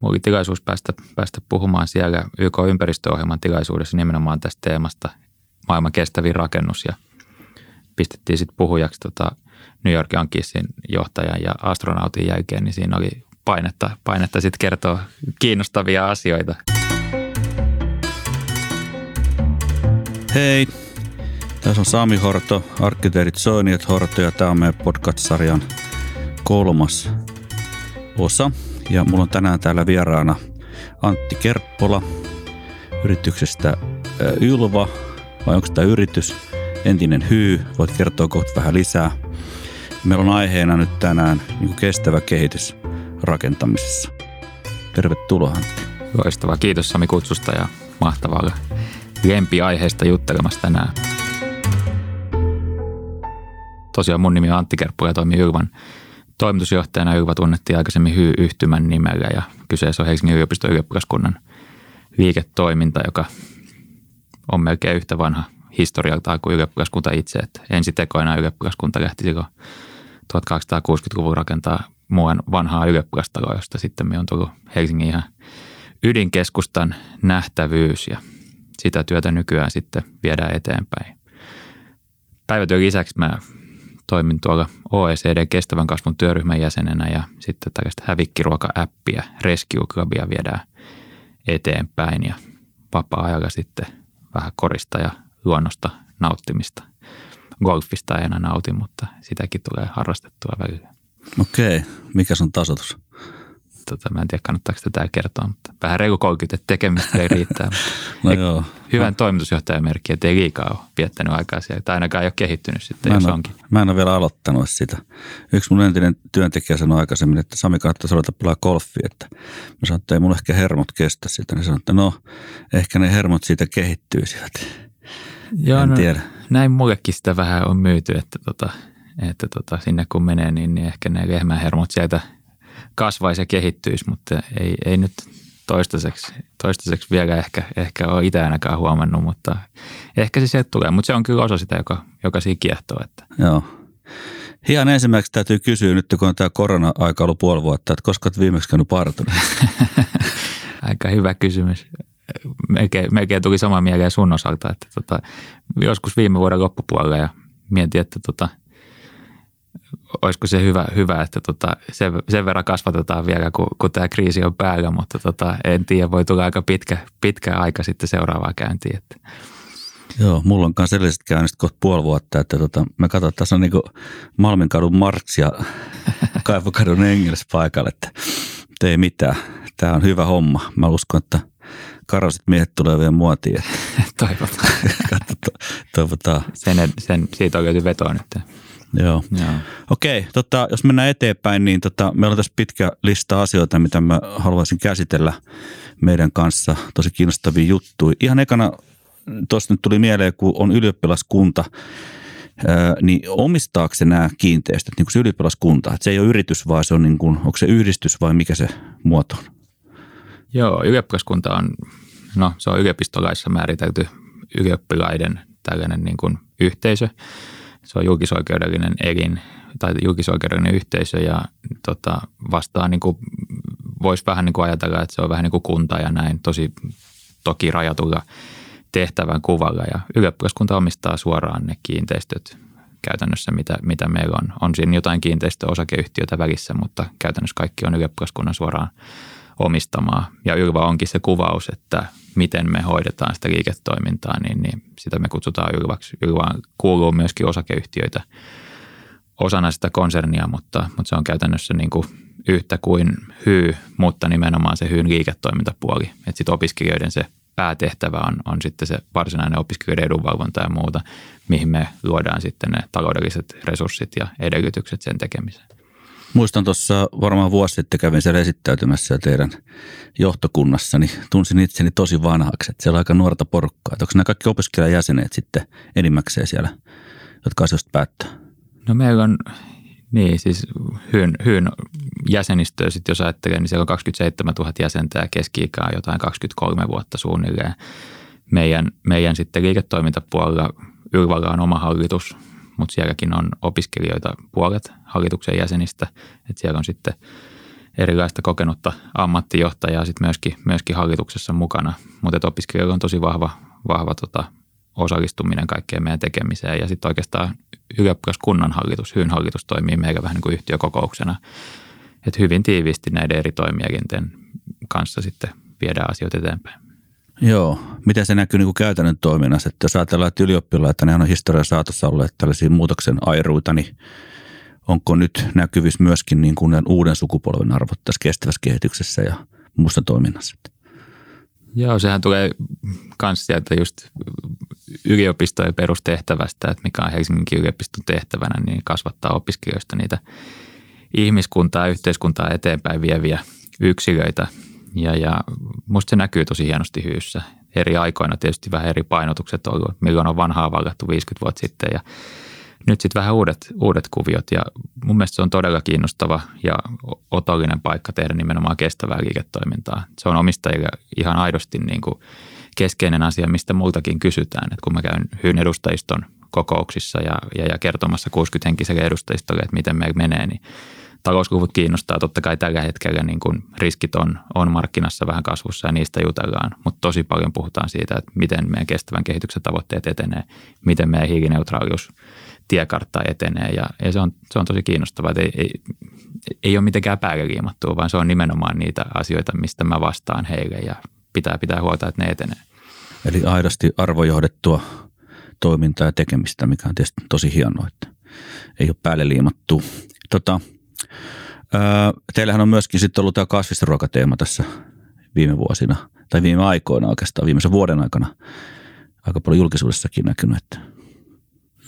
Mulla oli tilaisuus päästä, päästä puhumaan siellä YK-ympäristöohjelman tilaisuudessa nimenomaan tästä teemasta maailman kestävin rakennus ja pistettiin sitten puhujaksi tota New York Yankeesin johtajan ja astronautin jälkeen, niin siinä oli painetta, painetta sitten kertoa kiinnostavia asioita. Hei, tässä on Sami Horto, arkkitehdit Soiniet Horto ja tämä on meidän podcast-sarjan kolmas osa. Ja mulla on tänään täällä vieraana Antti Kerppola yrityksestä Ylva, vai onko tämä yritys? Entinen Hyy, voit kertoa kohta vähän lisää. Meillä on aiheena nyt tänään niin kestävä kehitys rakentamisessa. Tervetuloa Antti. Loistavaa. Kiitos Sami kutsusta ja mahtavaa lempiaiheesta juttelemassa tänään. Tosiaan mun nimi on Antti Kerppu ja toimin Ylvan toimitusjohtajana. Ylva tunnettiin aikaisemmin Hy-yhtymän nimellä ja kyseessä on Helsingin yliopiston ylioppilaskunnan liiketoiminta, joka on melkein yhtä vanha historialtaan kuin ylioppilaskunta itse. Että ensitekoina ylioppilaskunta lähti silloin 1860-luvun rakentaa muuan vanhaa ylioppilastaloa, josta sitten on tullut Helsingin ihan ydinkeskustan nähtävyys ja sitä työtä nykyään sitten viedään eteenpäin. Päivätyön lisäksi mä toimin tuolla OECD kestävän kasvun työryhmän jäsenenä ja sitten tällaista hävikkiruoka-appia, Rescue Clubia viedään eteenpäin ja vapaa-ajalla sitten vähän korista ja luonnosta nauttimista. Golfista ei enää nauti, mutta sitäkin tulee harrastettua välillä. Okei, mikä on tasoitus? Tota, mä en tiedä, kannattaako tätä kertoa, mutta vähän reilu 30, että tekemistä ei riittää. no joo. Hyvän toimitusjohtajan merkki, että ei liikaa ole viettänyt aikaa siellä, tai ainakaan ei ole kehittynyt sitten, mä jos ole, onkin. Mä en ole vielä aloittanut sitä. Yksi mun entinen työntekijä sanoi aikaisemmin, että Sami kannattaa ruveta pelaa golfia, että mä sanoin, että ei mulla ehkä hermot kestä sitä. Niin sanoin, että no, ehkä ne hermot siitä kehittyisivät. Joo, en no, tiedä. Näin mullekin sitä vähän on myyty, että, tota, että tota, sinne kun menee, niin, niin ehkä ne lehmähermot sieltä – kasvaisi ja kehittyisi, mutta ei, ei nyt toistaiseksi, toistaiseksi vielä ehkä, ehkä ole itse ainakaan huomannut, mutta ehkä se sieltä tulee. Mutta se on kyllä osa sitä, joka, joka siinä kiehtoo. Että. Joo. Hian ensimmäiseksi täytyy kysyä nyt, kun on tämä korona-aika ollut puoli vuotta, että koska olet viimeksi käynyt partunut? Aika hyvä kysymys. Melkein, melkein tuli sama mieleen sun osalta, että tota, joskus viime vuoden loppupuolella ja mietin, että tota, olisiko se hyvä, hyvä että tota, sen, sen verran kasvatetaan vielä, kun, kun tämä kriisi on päällä, mutta tota, en tiedä, voi tulla aika pitkä, pitkä aika sitten seuraavaa käyntiin. Että. Joo, mulla on myös edelliset käynnistä kohta puoli vuotta, että tota, me katsotaan, tässä on niin Malminkadun Marks ja Kaivokadun Engels paikalle, että ei mitään. Tämä on hyvä homma. Mä uskon, että karasit miehet tulee vielä muotiin. Toivotaan. Toivotaan. Sen, sen, siitä on löyty vetoa nyt. Joo. Joo. Okei, tota, jos mennään eteenpäin, niin tota, meillä on tässä pitkä lista asioita, mitä mä haluaisin käsitellä meidän kanssa. Tosi kiinnostavia juttuja. Ihan ekana tuossa nyt tuli mieleen, kun on ylioppilaskunta, niin omistaako se nämä kiinteistöt, niin kuin se ylioppilaskunta? Että se ei ole yritys, vaan se on niin kuin, onko se yhdistys vai mikä se muoto on? Joo, ylioppilaskunta on, no se on yliopistolaissa määritelty ylioppilaiden tällainen niin kuin yhteisö – se on julkisoikeudellinen elin tai julkisoikeudellinen yhteisö ja tota, vastaa niin kuin, voisi vähän niin kuin ajatella, että se on vähän niin kuin kunta ja näin tosi toki rajatulla tehtävän kuvalla ja ylioppilaskunta omistaa suoraan ne kiinteistöt käytännössä, mitä, mitä meillä on. On siinä jotain kiinteistöosakeyhtiötä välissä, mutta käytännössä kaikki on ylioppilaskunnan suoraan omistamaa. Ja Ylva onkin se kuvaus, että miten me hoidetaan sitä liiketoimintaa, niin, niin sitä me kutsutaan Ylvaksi. Ylvaan kuuluu myöskin osakeyhtiöitä osana sitä konsernia, mutta, mutta se on käytännössä niin kuin yhtä kuin hyy, mutta nimenomaan se hyyn liiketoimintapuoli. Että sitten opiskelijoiden se päätehtävä on, on sitten se varsinainen opiskelijoiden edunvalvonta ja muuta, mihin me luodaan sitten ne taloudelliset resurssit ja edellytykset sen tekemiseen. Muistan tuossa varmaan vuosi sitten kävin siellä esittäytymässä teidän johtokunnassa, niin tunsin itseni tosi vanhaksi. Että siellä on aika nuorta porukkaa. Että onko nämä kaikki opiskelijajäsenet sitten enimmäkseen siellä, jotka asioista päättää? No meillä on, niin siis hyyn, hyyn jäsenistöä sitten jos ajattelee, niin siellä on 27 000 jäsentä ja keski on jotain 23 vuotta suunnilleen. Meidän, meidän sitten liiketoimintapuolella Ylvalla on oma hallitus, mutta sielläkin on opiskelijoita puolet hallituksen jäsenistä, että siellä on sitten erilaista kokenutta ammattijohtajaa sitten myöskin, myöskin hallituksessa mukana. Mutta opiskelijoilla on tosi vahva, vahva tota, osallistuminen kaikkeen meidän tekemiseen. Ja sitten oikeastaan ylioppilaskunnan hallitus, hyyn hallitus toimii meillä vähän niin kuin yhtiökokouksena. Että hyvin tiiviisti näiden eri toimijakinten kanssa sitten viedään asioita eteenpäin. Joo. Miten se näkyy niin kuin käytännön toiminnassa? Että jos ajatellaan, että ylioppilaat, ne on historian saatossa olleet tällaisia muutoksen airuita, niin onko nyt näkyvyys myöskin niin kuin uuden sukupolven arvot tässä kestävässä kehityksessä ja muussa toiminnassa? Joo, sehän tulee myös sieltä just yliopistojen perustehtävästä, että mikä on Helsingin yliopiston tehtävänä, niin kasvattaa opiskelijoista niitä ihmiskuntaa yhteiskuntaa eteenpäin vieviä yksilöitä. Ja, ja musta se näkyy tosi hienosti hyyssä. Eri aikoina tietysti vähän eri painotukset on ollut. Milloin on vanhaa vallattu 50 vuotta sitten ja nyt sitten vähän uudet, uudet kuviot ja mun mielestä se on todella kiinnostava ja otollinen paikka tehdä nimenomaan kestävää liiketoimintaa. Se on omistajille ihan aidosti niin kuin keskeinen asia, mistä multakin kysytään, että kun mä käyn hyyn edustajiston kokouksissa ja, ja, ja kertomassa 60-henkiselle edustajistolle, että miten meillä menee, niin talousluvut kiinnostaa. Totta kai tällä hetkellä niin kuin riskit on, on markkinassa vähän kasvussa ja niistä jutellaan, mutta tosi paljon puhutaan siitä, että miten meidän kestävän kehityksen tavoitteet etenee, miten meidän hiilineutraalius tiekartta etenee ja, ja se, on, se on tosi kiinnostavaa. Ei, ei, ei ole mitenkään päälle vaan se on nimenomaan niitä asioita, mistä mä vastaan heille ja pitää pitää huolta, että ne etenee. Eli aidosti arvojohdettua toimintaa ja tekemistä, mikä on tietysti tosi hienoa, että ei ole päälle liimattu. Tota, ää, teillähän on myöskin sitten ollut tämä kasvisruokateema tässä viime vuosina, tai viime aikoina oikeastaan, viimeisen vuoden aikana aika paljon julkisuudessakin näkynyt. Että.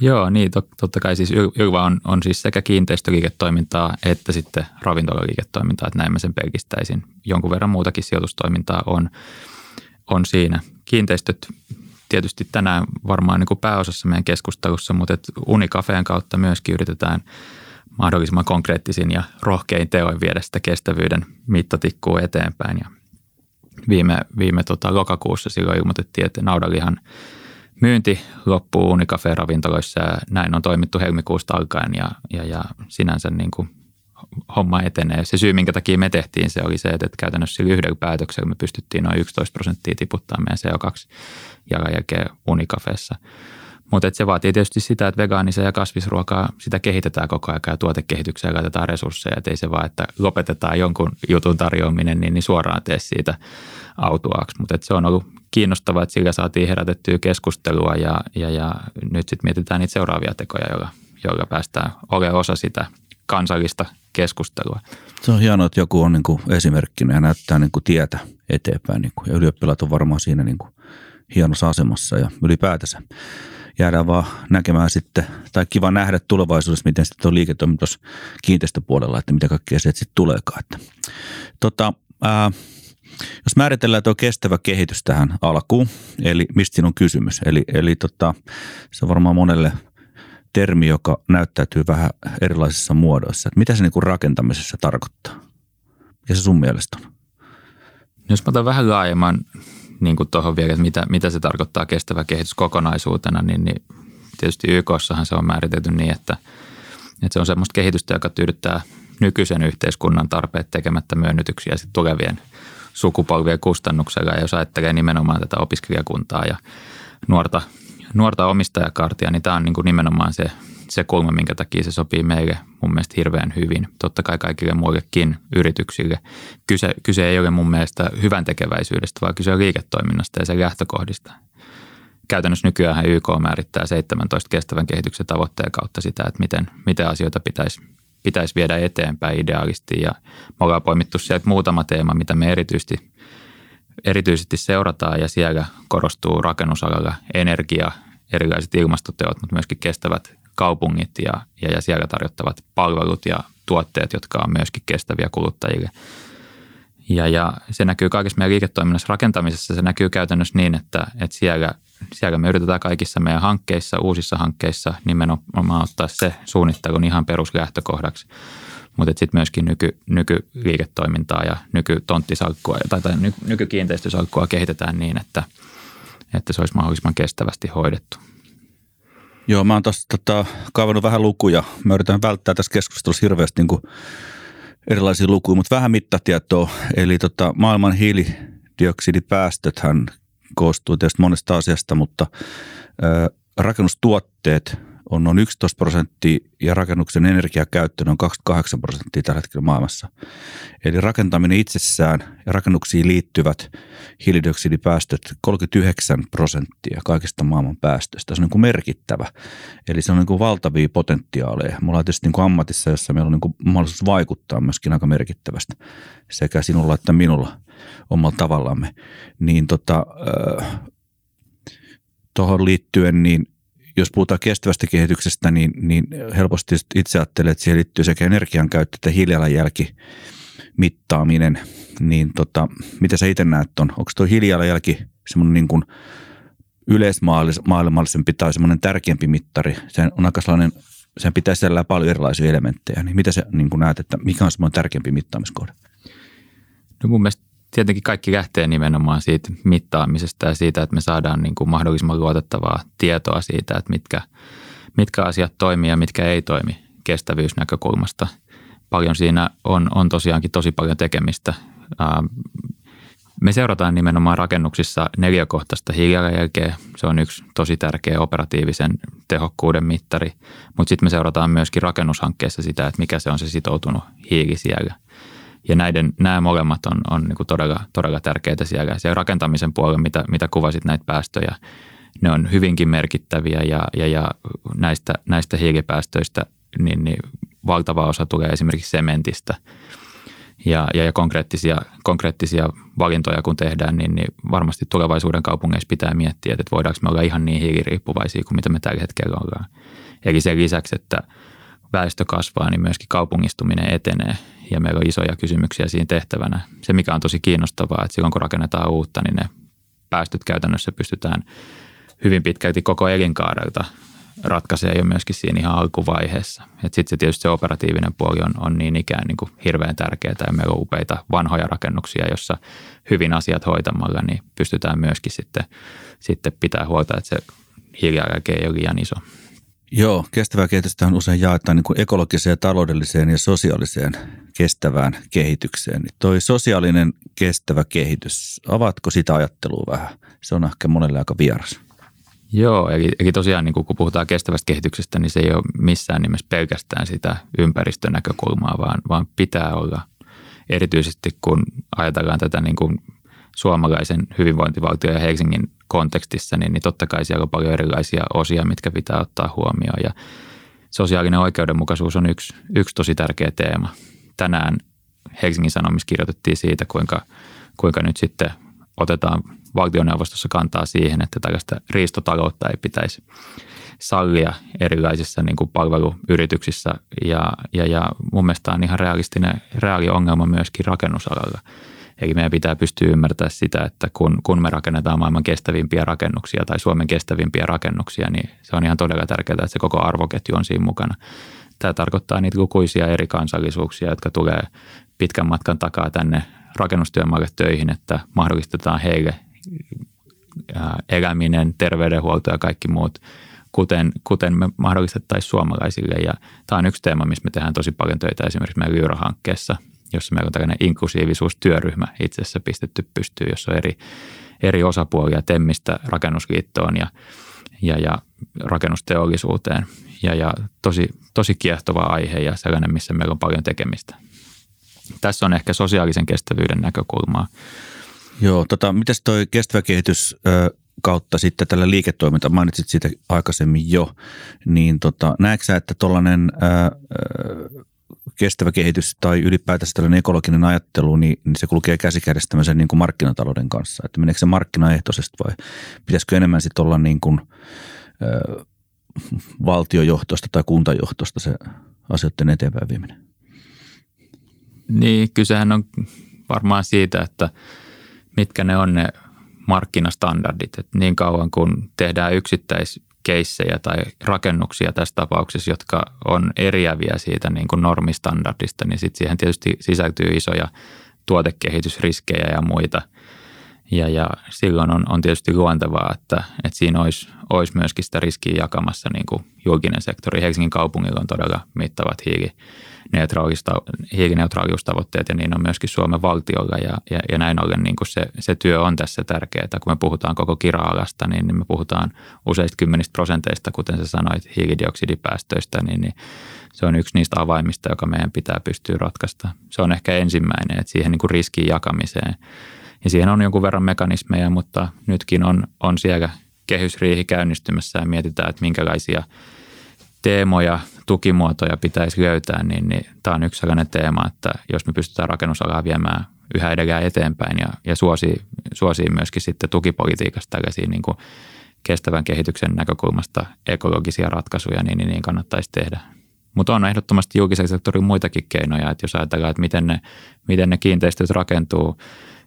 Joo, niin totta kai siis Ylva on, on siis sekä kiinteistöliiketoimintaa että sitten ravintolaliiketoimintaa, että näin mä sen pelkistäisin. Jonkun verran muutakin sijoitustoimintaa on, on siinä. Kiinteistöt tietysti tänään varmaan niin kuin pääosassa meidän keskustelussa, mutta että Unikafeen kautta myöskin yritetään mahdollisimman konkreettisin ja rohkein teoin viedä sitä kestävyyden mittatikkua eteenpäin. Ja viime, viime tota, lokakuussa silloin ilmoitettiin, että naudanlihan myynti loppuu Unicafe-ravintoloissa ja näin on toimittu helmikuusta alkaen ja, ja, ja sinänsä niin kuin homma etenee. Se syy, minkä takia me tehtiin, se oli se, että käytännössä yhdellä päätöksellä me pystyttiin noin 11 prosenttia tiputtaa meidän CO2-jalanjälkeen Unicafessa. Mutta se vaatii tietysti sitä, että vegaanisia ja kasvisruokaa, sitä kehitetään koko ajan ja tuotekehitykseen laitetaan resursseja. Et ei se vaan, että lopetetaan jonkun jutun tarjoaminen, niin, niin suoraan tee siitä autuaaksi. Mutta se on ollut kiinnostavaa, että sillä saatiin herätettyä keskustelua ja, ja, ja nyt sitten mietitään niitä seuraavia tekoja, joilla, joilla päästään olemaan osa sitä kansallista keskustelua. Se on hienoa, että joku on niin kuin esimerkkinä ja näyttää niin kuin tietä eteenpäin. Niin kuin, ja ylioppilaat on varmaan siinä niin kuin hienossa asemassa ja ylipäätänsä jäädään vaan näkemään sitten, tai kiva nähdä tulevaisuudessa, miten sitten on liiketoiminta kiinteistöpuolella, että mitä kaikkea se sitten tuleekaan. Että, tota, ää, jos määritellään tuo kestävä kehitys tähän alkuun, eli mistä siinä on kysymys, eli, eli tota, se on varmaan monelle termi, joka näyttäytyy vähän erilaisissa muodoissa. Että mitä se niin kuin rakentamisessa tarkoittaa? Ja se sun mielestä on? Jos mä otan vähän laajemman niin kuin tuohon vielä, että mitä, mitä se tarkoittaa kestävä kehitys kokonaisuutena, niin, niin tietysti YKssahan se on määritelty niin, että, että se on semmoista kehitystä, joka tyydyttää nykyisen yhteiskunnan tarpeet tekemättä myönnytyksiä sitten tulevien sukupolvien kustannuksella. Ja jos ajattelee nimenomaan tätä opiskelijakuntaa ja nuorta, nuorta omistajakartia, niin tämä on niin kuin nimenomaan se, se kulma, minkä takia se sopii meille mun mielestä hirveän hyvin. Totta kai kaikille muillekin yrityksille. Kyse, kyse ei ole mun mielestä hyvän tekeväisyydestä, vaan kyse on liiketoiminnasta ja sen lähtökohdista. Käytännössä nykyään YK määrittää 17 kestävän kehityksen tavoitteen kautta sitä, että miten, miten asioita pitäisi pitäisi viedä eteenpäin ideaalisti. Ja me ollaan poimittu sieltä muutama teema, mitä me erityisesti, erityisesti seurataan ja siellä korostuu rakennusalalla energia, erilaiset ilmastoteot, mutta myöskin kestävät kaupungit ja, ja, ja siellä tarjottavat palvelut ja tuotteet, jotka on myöskin kestäviä kuluttajille. Ja, ja se näkyy kaikessa meidän liiketoiminnassa rakentamisessa. Se näkyy käytännössä niin, että, että siellä, siellä me yritetään kaikissa meidän hankkeissa, uusissa hankkeissa nimenomaan ottaa se suunnittelun ihan peruslähtökohdaksi. Mutta sitten myöskin nyky, nykyliiketoimintaa ja nykytonttisalkkua tai, tai ny, nykykiinteistösalkkua kehitetään niin, että, että se olisi mahdollisimman kestävästi hoidettu. Joo, mä oon tuossa tota, kaivannut vähän lukuja. Mä yritän välttää tässä keskustelussa hirveästi niin kuin erilaisia lukuja, mutta vähän mittatietoa. Eli tota, maailman hiilidioksidipäästöthän koostuu tietysti monesta asiasta, mutta ö, rakennustuotteet on noin 11 prosenttia ja rakennuksen energiakäyttö on 28 prosenttia tällä hetkellä maailmassa. Eli rakentaminen itsessään ja rakennuksiin liittyvät hiilidioksidipäästöt 39 prosenttia kaikista maailman päästöistä. Se on niin kuin merkittävä. Eli se on niin kuin valtavia potentiaaleja. Me ollaan tietysti niin kuin ammatissa, jossa meillä on niin kuin mahdollisuus vaikuttaa myöskin aika merkittävästi sekä sinulla että minulla omalla tavallamme. Niin tota, tuohon liittyen, niin jos puhutaan kestävästä kehityksestä, niin, niin helposti itse ajattelen, että siihen liittyy sekä energian käyttö että hiilijalanjälki mittaaminen. Niin tota, mitä sä itse näet on? Onko tuo hiilijalanjälki semmoinen niin kuin yleismaailmallisempi tai semmoinen tärkeämpi mittari? Se on aika sellainen, sen pitää sisällään paljon erilaisia elementtejä. Niin mitä sä niin kuin näet, että mikä on semmoinen tärkeämpi mittaamiskohde? No mun mielestä tietenkin kaikki lähtee nimenomaan siitä mittaamisesta ja siitä, että me saadaan niin kuin mahdollisimman luotettavaa tietoa siitä, että mitkä, mitkä asiat toimii ja mitkä ei toimi kestävyysnäkökulmasta. Paljon siinä on, on tosiaankin tosi paljon tekemistä. Me seurataan nimenomaan rakennuksissa neljäkohtaista hiilijalanjälkeä. Se on yksi tosi tärkeä operatiivisen tehokkuuden mittari, mutta sitten me seurataan myöskin rakennushankkeessa sitä, että mikä se on se sitoutunut hiili siellä – ja näiden, nämä molemmat on, on niin kuin todella, todella tärkeitä siellä. Siellä rakentamisen puolella, mitä, mitä kuvasit näitä päästöjä, ne on hyvinkin merkittäviä ja, ja, ja näistä, näistä hiilipäästöistä niin, niin valtava osa tulee esimerkiksi sementistä. Ja, ja, ja konkreettisia, konkreettisia valintoja kun tehdään, niin, niin varmasti tulevaisuuden kaupungeissa pitää miettiä, että voidaanko me olla ihan niin hiiliriippuvaisia kuin mitä me tällä hetkellä ollaan. Eli sen lisäksi, että väestö kasvaa, niin myöskin kaupungistuminen etenee ja meillä on isoja kysymyksiä siinä tehtävänä. Se, mikä on tosi kiinnostavaa, että silloin kun rakennetaan uutta, niin ne päästöt käytännössä pystytään hyvin pitkälti koko elinkaarelta ratkaisee jo myöskin siinä ihan alkuvaiheessa. Sitten se tietysti se operatiivinen puoli on, on niin ikään niin kuin hirveän tärkeää ja meillä on upeita vanhoja rakennuksia, jossa hyvin asiat hoitamalla niin pystytään myöskin sitten, sitten pitää huolta, että se hiilijalanjälki ei ole liian iso. Joo, kestävää kehitystä on usein jaetaan niin kuin ekologiseen, taloudelliseen ja sosiaaliseen kestävään kehitykseen. Niin toi sosiaalinen kestävä kehitys, avaatko sitä ajattelua vähän? Se on ehkä monelle aika vieras. Joo, eli, eli tosiaan niin kun puhutaan kestävästä kehityksestä, niin se ei ole missään nimessä pelkästään sitä ympäristön näkökulmaa, vaan, vaan pitää olla erityisesti kun ajatellaan tätä niin kuin suomalaisen hyvinvointivaltio ja Helsingin kontekstissa, niin, niin totta kai siellä on paljon erilaisia osia, mitkä pitää ottaa huomioon. Ja sosiaalinen oikeudenmukaisuus on yksi, yksi tosi tärkeä teema. Tänään Helsingin Sanomissa kirjoitettiin siitä, kuinka, kuinka nyt sitten otetaan valtioneuvostossa kantaa siihen, että tällaista riistotaloutta ei pitäisi sallia erilaisissa niin kuin palveluyrityksissä ja, ja, ja mun mielestä on ihan realistinen, reaali ongelma myöskin rakennusalalla – Eli meidän pitää pystyä ymmärtämään sitä, että kun, kun me rakennetaan maailman kestävimpiä rakennuksia tai Suomen kestävimpiä rakennuksia, niin se on ihan todella tärkeää, että se koko arvoketju on siinä mukana. Tämä tarkoittaa niitä lukuisia eri kansallisuuksia, jotka tulee pitkän matkan takaa tänne rakennustyömaalle töihin, että mahdollistetaan heille eläminen, terveydenhuolto ja kaikki muut, kuten, kuten me mahdollistettaisiin suomalaisille. Ja tämä on yksi teema, missä me tehdään tosi paljon töitä esimerkiksi meidän Lyra-hankkeessa – jossa meillä on tällainen inklusiivisuustyöryhmä itse asiassa pistetty pystyyn, jossa on eri, eri osapuolia Temmistä rakennusliittoon ja, ja, ja rakennusteollisuuteen. Ja, ja tosi, tosi kiehtova aihe ja sellainen, missä meillä on paljon tekemistä. Tässä on ehkä sosiaalisen kestävyyden näkökulmaa. Joo, tota, miten toi kestävä kehitys ö, kautta sitten tällä liiketoiminta, mainitsit siitä aikaisemmin jo, niin tota, näetkö sä, että tuollainen kestävä kehitys tai ylipäätänsä tällainen ekologinen ajattelu, niin, niin se kulkee käsikädessä tämmöisen niin kuin markkinatalouden kanssa. Että meneekö se markkinaehtoisesti vai pitäisikö enemmän sitten olla niin kuin, ö, valtiojohtoista tai kuntajohtoista se asioiden eteenpäin vieminen? Niin, kysehän on varmaan siitä, että mitkä ne on ne markkinastandardit. Että niin kauan kun tehdään yksittäis keissejä tai rakennuksia tässä tapauksessa, jotka on eriäviä siitä niin kuin normistandardista, niin sitten siihen tietysti sisältyy isoja tuotekehitysriskejä ja muita. Ja, ja silloin on, on tietysti luontevaa, että, että siinä olisi, olisi myöskin sitä riskiä jakamassa niin kuin julkinen sektori. Helsingin kaupungilla on todella mittavat hiilineutraaliustavoitteet ja niin on myöskin Suomen valtiolla ja, ja, ja näin ollen niin kuin se, se työ on tässä tärkeää. Kun me puhutaan koko kira-alasta, niin, niin me puhutaan useista kymmenistä prosenteista, kuten sä sanoit, hiilidioksidipäästöistä, niin, niin se on yksi niistä avaimista, joka meidän pitää pystyä ratkaista. Se on ehkä ensimmäinen, että siihen niin kuin riskin jakamiseen. Ja siihen on jonkun verran mekanismeja, mutta nytkin on, on siellä kehysriihi käynnistymässä ja mietitään, että minkälaisia teemoja, tukimuotoja pitäisi löytää, niin, niin tämä on yksi sellainen teema, että jos me pystytään rakennusalaa viemään yhä edelleen eteenpäin ja, ja suosii, suosii myöskin sitten tukipolitiikasta tällaisia niin kuin kestävän kehityksen näkökulmasta ekologisia ratkaisuja, niin, niin, niin kannattaisi tehdä. Mutta on ehdottomasti julkisen sektorin muitakin keinoja, että jos ajatellaan, että miten ne, miten ne kiinteistöt rakentuu,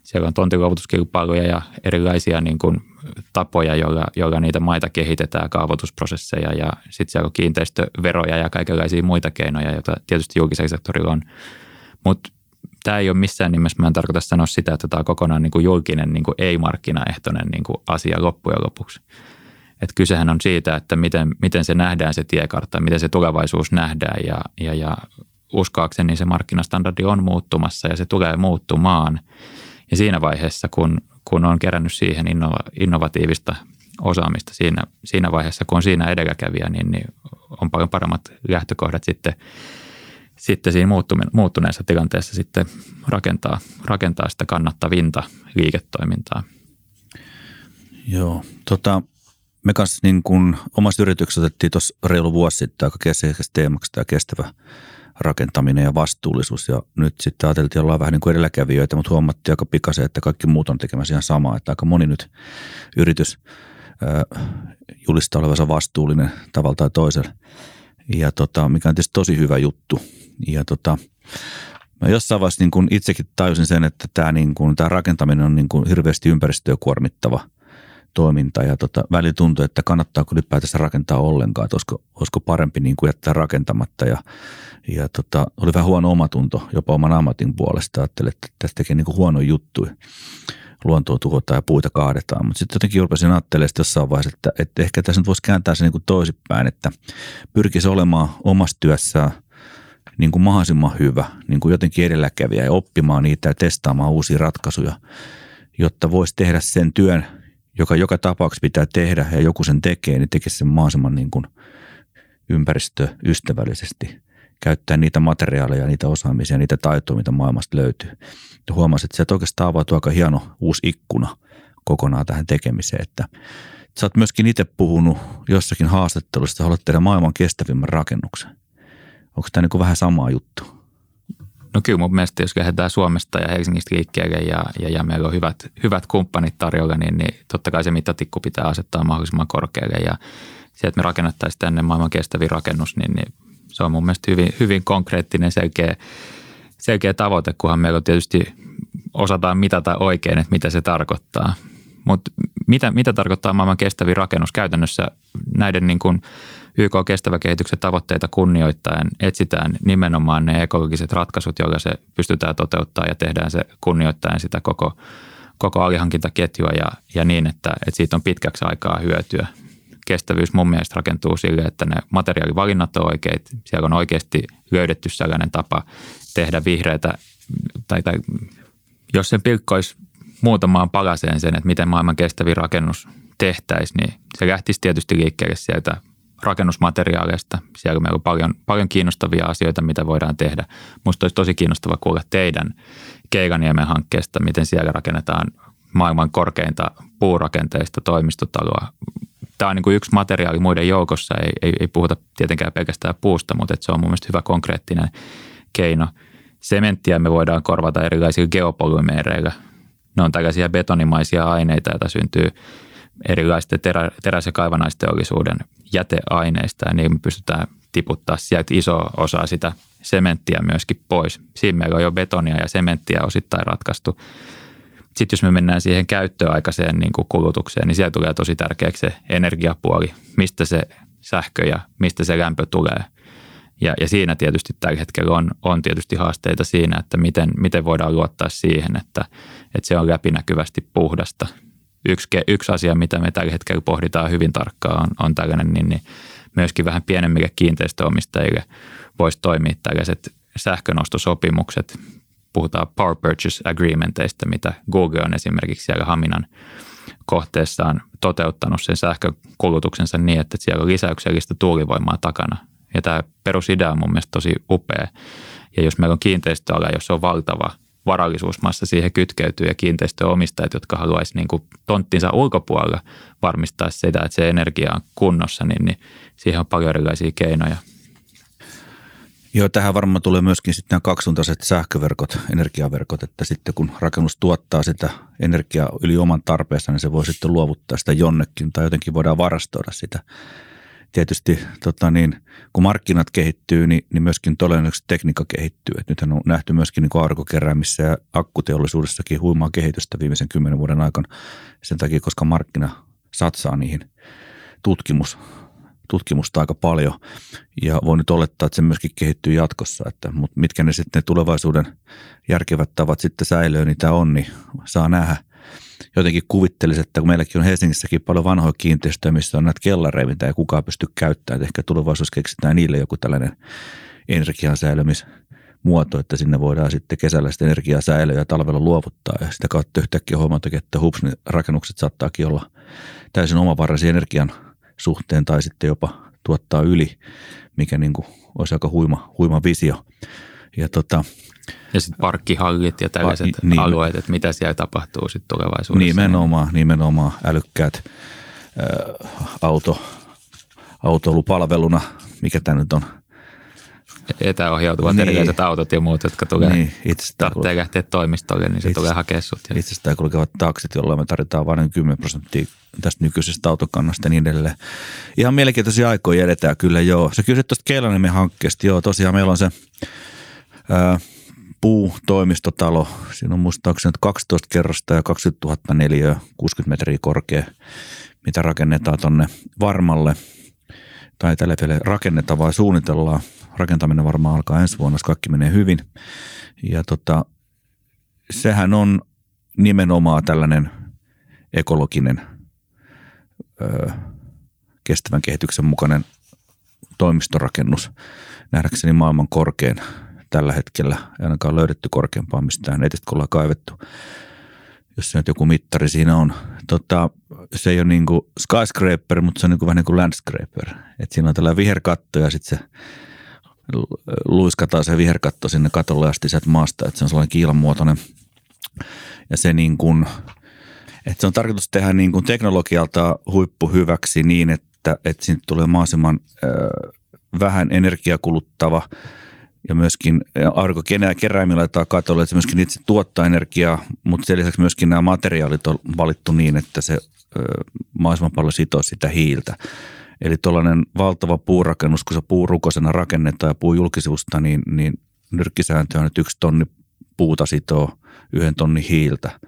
siellä on tontiluovutuskilpailuja ja erilaisia niin kuin tapoja, joilla, joilla niitä maita kehitetään, kaavoitusprosesseja ja sitten siellä on kiinteistöveroja ja kaikenlaisia muita keinoja, joita tietysti julkisella sektorilla on. Mutta tämä ei ole missään nimessä, mä en tarkoita sanoa sitä, että tämä on kokonaan niin kuin julkinen, niin kuin ei-markkinaehtoinen niin kuin asia loppujen lopuksi. Et kysehän on siitä, että miten, miten se nähdään se tiekartta, miten se tulevaisuus nähdään ja, ja, ja uskoakseni se markkinastandardi on muuttumassa ja se tulee muuttumaan. Ja siinä vaiheessa, kun, kun on kerännyt siihen innova, innovatiivista osaamista siinä, siinä vaiheessa, kun on siinä edelläkävijä, niin, niin on paljon paremmat lähtökohdat sitten, sitten siinä muuttuneessa tilanteessa sitten rakentaa, rakentaa sitä kannattavinta liiketoimintaa. Joo, tota, me kanssa niin kuin omassa yrityksessä otettiin tuossa reilu vuosi sitten aika keskeiseksi teemaksi tämä kestävä rakentaminen ja vastuullisuus. Ja nyt sitten ajateltiin olla vähän niin kuin edelläkävijöitä, mutta huomattiin aika pikaisen, että kaikki muut on tekemässä ihan samaa. Että aika moni nyt yritys julistaa olevansa vastuullinen tavalla tai toisella. Ja tota, mikä on tietysti tosi hyvä juttu. Ja tota, Mä jossain vaiheessa niin kuin itsekin tajusin sen, että tämä, niin kuin, tämä rakentaminen on niin kuin hirveästi ympäristöä kuormittava – toiminta ja tota, väli tuntui, että kannattaako ylipäätänsä rakentaa ollenkaan, että olisiko, olisiko parempi niin kuin jättää rakentamatta ja, ja tota, oli vähän huono omatunto jopa oman ammatin puolesta. Ajattelin, että tästä tekee niin kuin huono juttu. Luontoa tuhotaan ja puita kaadetaan, mutta sitten jotenkin rupesin ajattelemaan jossain vaiheessa, että, että ehkä tässä nyt voisi kääntää se niin kuin toisinpäin, että pyrkisi olemaan omassa työssään niin kuin mahdollisimman hyvä, niin kuin jotenkin edelläkävijä ja oppimaan niitä ja testaamaan uusia ratkaisuja, jotta voisi tehdä sen työn, joka joka tapauksessa pitää tehdä ja joku sen tekee, niin tekee sen mahdollisimman niin kuin ympäristöystävällisesti. Käyttää niitä materiaaleja, niitä osaamisia, niitä taitoja, mitä maailmasta löytyy. Ja huomasin, että se oikeastaan avautuu aika hieno uusi ikkuna kokonaan tähän tekemiseen, että sä oot myöskin itse puhunut jossakin haastattelussa, että haluat tehdä maailman kestävimmän rakennuksen. Onko tämä niin vähän sama juttu? No kyllä mun mielestä, jos lähdetään Suomesta ja Helsingistä liikkeelle ja, ja, ja meillä on hyvät, hyvät kumppanit tarjolla, niin, niin totta kai se mittatikku pitää asettaa mahdollisimman korkealle ja se, että me rakennettaisiin tänne maailman kestävin rakennus, niin, niin se on mun mielestä hyvin, hyvin konkreettinen, selkeä, selkeä tavoite, kunhan meillä on tietysti osataan mitata oikein, että mitä se tarkoittaa. Mutta mitä, mitä tarkoittaa maailman kestävin rakennus käytännössä näiden niin kuin – YK kestävä kehityksen tavoitteita kunnioittaen etsitään nimenomaan ne ekologiset ratkaisut, joilla se pystytään toteuttaa ja tehdään se kunnioittaen sitä koko, koko alihankintaketjua ja, ja niin, että, että siitä on pitkäksi aikaa hyötyä. Kestävyys mun mielestä rakentuu sille, että ne materiaalivalinnat on oikeit. Siellä on oikeasti löydetty sellainen tapa tehdä vihreitä, tai, tai jos sen pilkkoisi muutamaan palaseen sen, että miten maailman kestävi rakennus tehtäisiin, niin se lähtisi tietysti liikkeelle sieltä rakennusmateriaaleista. Siellä meillä on paljon, paljon kiinnostavia asioita, mitä voidaan tehdä. Minusta olisi tosi kiinnostava kuulla teidän Keikaniemen hankkeesta, miten siellä rakennetaan maailman korkeinta puurakenteista toimistotaloa. Tämä on niin kuin yksi materiaali muiden joukossa. Ei, ei, ei puhuta tietenkään pelkästään puusta, mutta se on mun mielestä hyvä konkreettinen keino. Sementtiä me voidaan korvata erilaisilla geopolymeereillä. Ne on tällaisia betonimaisia aineita, joita syntyy erilaisten terä, teräs- ja kaivannaisteollisuuden jäteaineista ja niin me pystytään tiputtaa sieltä iso osa sitä sementtiä myöskin pois. Siinä meillä on jo betonia ja sementtiä osittain ratkaistu. Sitten jos me mennään siihen käyttöaikaiseen niin kuin kulutukseen, niin siellä tulee tosi tärkeäksi se energiapuoli, mistä se sähkö ja mistä se lämpö tulee. Ja, ja siinä tietysti tällä hetkellä on, on tietysti haasteita siinä, että miten, miten voidaan luottaa siihen, että, että se on läpinäkyvästi puhdasta. Yksi, yksi asia, mitä me tällä hetkellä pohditaan hyvin tarkkaan, on, on tällainen, niin, niin myöskin vähän pienemmille kiinteistöomistajille voisi toimia tällaiset sähkönostosopimukset. Puhutaan power purchase agreementeista, mitä Google on esimerkiksi siellä Haminan kohteessaan toteuttanut sen sähkökulutuksensa niin, että siellä on lisäyksellistä tuulivoimaa takana. Ja tämä perusidea on mun mielestä tosi upea. Ja jos meillä on kiinteistöala, jos on valtava varallisuusmassa siihen kytkeytyy ja kiinteistöomistajat, jotka haluaisi niin tonttinsa ulkopuolella varmistaa sitä, että se energia on kunnossa, niin, niin siihen on paljon erilaisia keinoja – Joo, tähän varmaan tulee myöskin sitten nämä kaksisuuntaiset sähköverkot, energiaverkot, että sitten kun rakennus tuottaa sitä energiaa yli oman tarpeessa, niin se voi sitten luovuttaa sitä jonnekin tai jotenkin voidaan varastoida sitä. Tietysti tota niin, kun markkinat kehittyy, niin, niin myöskin todennäköisesti tekniikka kehittyy. Et nythän on nähty myöskin niin aurinkokeräämissä ja akkuteollisuudessakin huimaa kehitystä viimeisen kymmenen vuoden aikana sen takia, koska markkina satsaa niihin tutkimus tutkimusta aika paljon ja voin nyt olettaa, että se myöskin kehittyy jatkossa, että, mutta mitkä ne sitten ne tulevaisuuden järkevät tavat sitten säilöä, niitä on, niin saa nähdä. Jotenkin kuvittelisi, että kun meilläkin on Helsingissäkin paljon vanhoja kiinteistöjä, missä on näitä kellareja, mitä ei kukaan pysty käyttämään, että ehkä tulevaisuus keksitään niille joku tällainen energian säilymismuoto, että sinne voidaan sitten kesällä sitä energiaa säilyä ja talvella luovuttaa ja sitä kautta yhtäkkiä huomata, että hups, niin rakennukset saattaakin olla täysin omavaraisia energian suhteen tai sitten jopa tuottaa yli, mikä niin kuin olisi aika huima, huima visio. Ja, tota, ja sitten parkkihallit ja tällaiset pa, niin, alueet, että mitä siellä tapahtuu sitten tulevaisuudessa. Nimenomaan, nimenomaan älykkäät ä, auto, autoilupalveluna, mikä tämä nyt on – etäohjautuvat niin. erilaiset autot ja muut, jotka tulee, niin, tarvitsee lähteä toimistolle, niin se itse, tulee hakea sut. Itse asiassa kulkevat taksit, joilla me tarvitaan vain 10 prosenttia tästä nykyisestä autokannasta ja niin edelleen. Ihan mielenkiintoisia aikoja edetään kyllä, joo. Se kysyt tuosta Keilanimen hankkeesta, joo. Tosiaan meillä on se ää, puutoimistotalo. Siinä on muistaakseni 12 kerrosta ja 20 000 neliöä, 60 metriä korkea, mitä rakennetaan tuonne Varmalle. Tai tällä vielä rakennetaan vai suunnitellaan rakentaminen varmaan alkaa ensi vuonna, jos kaikki menee hyvin. Ja tota, sehän on nimenomaan tällainen ekologinen, ö, kestävän kehityksen mukainen toimistorakennus. Nähdäkseni maailman korkein tällä hetkellä. Ei ainakaan löydetty korkeampaa mistään netistä, kun ollaan kaivettu. Jos se nyt joku mittari siinä on. Tota, se ei ole niin kuin skyscraper, mutta se on niin kuin vähän niin kuin landscraper. Et siinä on tällainen viherkatto ja sitten se luiskataan se viherkatto sinne katolle asti sieltä maasta, että se on sellainen kiilanmuotoinen. Ja se niin kuin, että se on tarkoitus tehdä niin kuin teknologialta huippuhyväksi niin, että, että siitä tulee mahdollisimman äh, vähän energiakuluttava ja myöskin aurinkokeräimillä laitetaan katolle, että se myöskin itse tuottaa energiaa, mutta sen lisäksi myöskin nämä materiaalit on valittu niin, että se mahdollisimman paljon sitoo sitä hiiltä. Eli tuollainen valtava puurakennus, kun se puurukosena rakennetaan ja puujulkisivusta, niin, niin nyrkkisääntö on, että yksi tonni puuta sitoo yhden tonni hiiltä.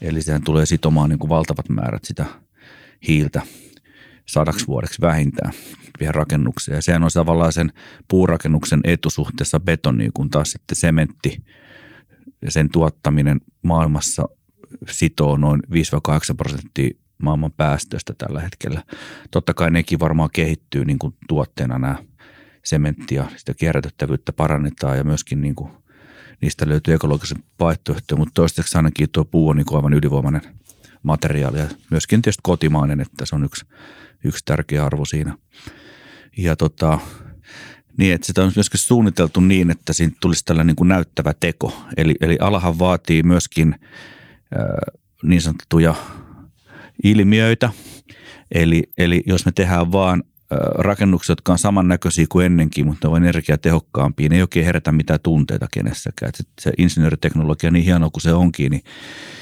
Eli sehän tulee sitomaan niin kuin valtavat määrät sitä hiiltä sadaksi vuodeksi vähintään vielä rakennuksia. Ja sehän on tavallaan sen puurakennuksen etusuhteessa betoniin, kun taas sitten sementti ja sen tuottaminen maailmassa sitoo noin 5-8 prosenttia maailman päästöistä tällä hetkellä. Totta kai nekin varmaan kehittyy niin kuin tuotteena nämä sementti ja sitä kierrätettävyyttä parannetaan ja myöskin niin kuin niistä löytyy ekologisen vaihtoehtoja, mutta toistaiseksi ainakin tuo puu on niin kuin aivan ylivoimainen materiaali ja myöskin tietysti kotimainen, että se on yksi, yksi tärkeä arvo siinä. Ja tota, niin, että sitä on myöskin suunniteltu niin, että siinä tulisi tällainen niin kuin näyttävä teko. Eli, eli alahan vaatii myöskin äh, niin sanottuja ilmiöitä. Eli, eli jos me tehdään vaan rakennukset, jotka on samannäköisiä kuin ennenkin, mutta on energiatehokkaampia, niin ei oikein herätä mitään tunteita kenessäkään. Et se insinööriteknologia niin hieno kuin se onkin, niin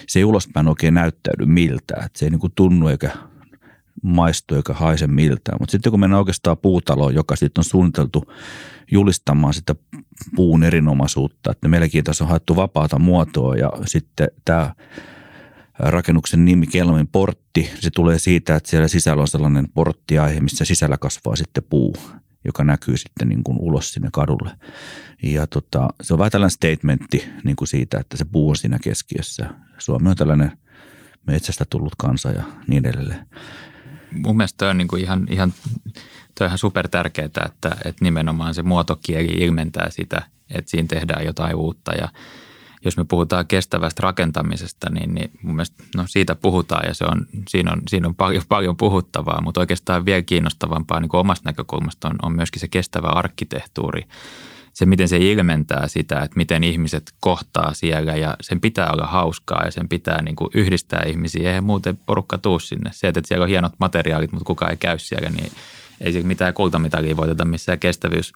se ei ulospäin oikein näyttäydy miltään. Et se ei niin kuin tunnu eikä maistu eikä haise miltään. Mutta sitten kun mennään oikeastaan puutaloon, joka sitten on suunniteltu julistamaan sitä puun erinomaisuutta, että meilläkin tässä on haettu vapaata muotoa ja sitten tämä rakennuksen nimi Kelmin portti. Se tulee siitä, että siellä sisällä on sellainen porttiaihe, missä sisällä kasvaa sitten puu. joka näkyy sitten niin kuin ulos sinne kadulle. Ja tota, se on vähän tällainen statementti niin kuin siitä, että se puu on siinä keskiössä. Suomi on tällainen metsästä tullut kansa ja niin edelleen. Mun mielestä toi on niin kuin ihan, ihan, toi on ihan super tärkeää, että, että nimenomaan se muotokieli ilmentää sitä, että siinä tehdään jotain uutta ja jos me puhutaan kestävästä rakentamisesta, niin, niin mun mielestä no siitä puhutaan ja se on, siinä, on, siinä on paljon, paljon puhuttavaa, mutta oikeastaan vielä kiinnostavampaa niin omasta näkökulmasta on, on myöskin se kestävä arkkitehtuuri. Se, miten se ilmentää sitä, että miten ihmiset kohtaa siellä ja sen pitää olla hauskaa ja sen pitää niin kuin yhdistää ihmisiä. Eihän muuten porukka tuu sinne. Se, että siellä on hienot materiaalit, mutta kukaan ei käy siellä, niin ei siellä mitään kultamitalia voiteta missään kestävyys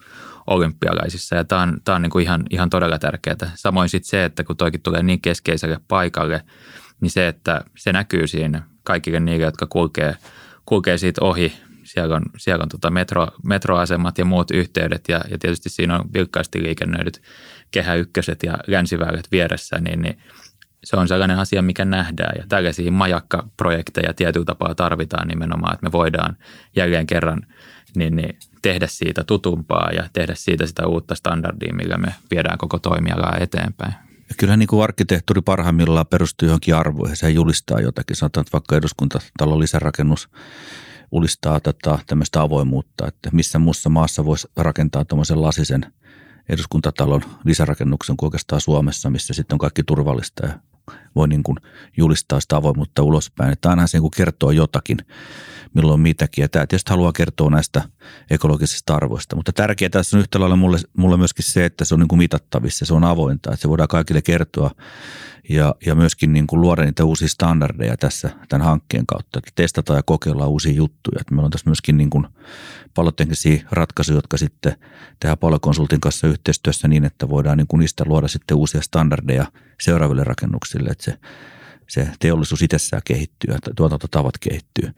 olympialaisissa ja tämä on, tämä on niin kuin ihan, ihan todella tärkeää. Samoin sitten se, että kun toikin tulee niin keskeiselle paikalle, niin se, että se näkyy siinä kaikille niille, jotka kulkee, kulkee siitä ohi. Siellä on, siellä on tota metro, metroasemat ja muut yhteydet ja, ja tietysti siinä on vilkkaasti liikennöidyt kehä ykköset ja länsiväylät vieressä, niin, niin se on sellainen asia, mikä nähdään ja tällaisia majakkaprojekteja tietyllä tapaa tarvitaan nimenomaan, että me voidaan jälleen kerran niin, niin tehdä siitä tutumpaa ja tehdä siitä sitä uutta standardia, millä me viedään koko toimialaa eteenpäin. Ja kyllähän niin kuin arkkitehtuuri parhaimmillaan perustuu johonkin arvoihin. Se julistaa jotakin. Sanotaan, että vaikka eduskuntatalon lisärakennus ulistaa tätä tämmöistä avoimuutta, että missä muussa maassa voisi rakentaa tuommoisen lasisen eduskuntatalon lisärakennuksen kuin oikeastaan Suomessa, missä sitten on kaikki turvallista ja voi niin kuin julistaa sitä avoimuutta ulospäin. Että aina se niin kertoo jotakin, milloin mitäkin. Ja tämä tietysti haluaa kertoa näistä ekologisista arvoista. Mutta tärkeää tässä on yhtä lailla mulle, mulle myöskin se, että se on niin kuin mitattavissa, se on avointa, että se voidaan kaikille kertoa ja, ja myöskin niin kuin luoda niitä uusia standardeja tässä tämän hankkeen kautta, että testataan ja kokeillaan uusia juttuja. Että meillä on tässä myöskin niin kuin paljon ratkaisuja, jotka sitten tehdään palokonsultin kanssa yhteistyössä niin, että voidaan niin kuin niistä luoda sitten uusia standardeja seuraaville rakennuksille, että se se teollisuus itsessään kehittyy ja tuotantotavat kehittyy.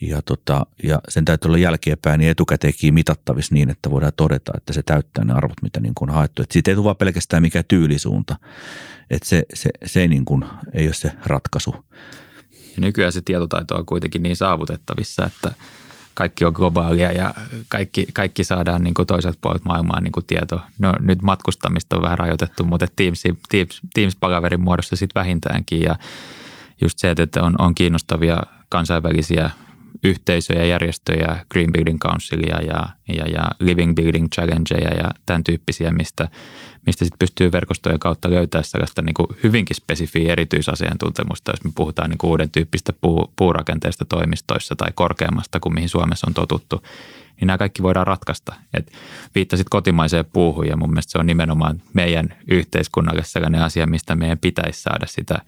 Ja, tota, ja sen täytyy olla jälkeenpäin niin etukäteenkin mitattavissa niin, että voidaan todeta, että se täyttää ne arvot, mitä niin kuin on haettu. Että siitä ei tule vaan pelkästään mikään tyylisuunta. Että se, se, se niin kuin, ei ole se ratkaisu. Ja nykyään se tietotaito on kuitenkin niin saavutettavissa, että kaikki on globaalia ja kaikki, kaikki saadaan niin kuin puolelta maailmaa niin kuin tieto. No nyt matkustamista on vähän rajoitettu, mutta Teams, Teams, Teams-palaverin muodossa sitten vähintäänkin ja just se, että on, on kiinnostavia kansainvälisiä yhteisöjä, järjestöjä, Green Building Councilia ja, ja, ja Living Building Challengeja ja tämän tyyppisiä, mistä, mistä sitten pystyy verkostojen kautta löytämään sellaista niin kuin hyvinkin spesifiä erityisasiantuntemusta, jos me puhutaan niin kuin uuden tyyppistä puu, puurakenteesta toimistoissa tai korkeammasta kuin mihin Suomessa on totuttu, niin nämä kaikki voidaan ratkaista. Et viittasit kotimaiseen puuhun ja mun mielestä se on nimenomaan meidän yhteiskunnalle sellainen asia, mistä meidän pitäisi saada sitä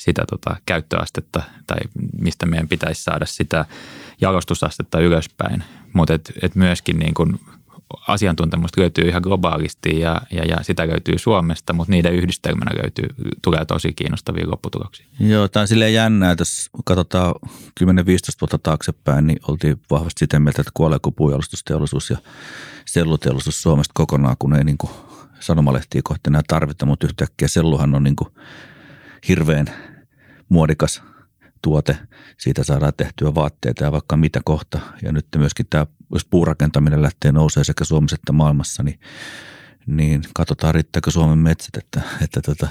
sitä tota, käyttöastetta tai mistä meidän pitäisi saada sitä jalostusastetta ylöspäin. Mutta et, et myöskin niin kun asiantuntemusta löytyy ihan globaalisti ja, ja, ja sitä löytyy Suomesta, mutta niiden yhdistelmänä löytyy, tulee tosi kiinnostavia lopputuloksia. Joo, tämä on silleen jännää, että jos katsotaan 10-15 vuotta taaksepäin, niin oltiin vahvasti sitä mieltä, että kuolee pujalostusteollisuus ja selluteollisuus Suomesta kokonaan, kun ei niin kuin sanomalehtiä kohti enää tarvita, mutta yhtäkkiä selluhan on niin kuin hirveän muodikas tuote. Siitä saadaan tehtyä vaatteita ja vaikka mitä kohta. Ja nyt myöskin tämä, jos puurakentaminen lähtee nousee sekä Suomessa että maailmassa, niin niin katsotaan riittääkö Suomen metsät. Että, että tota.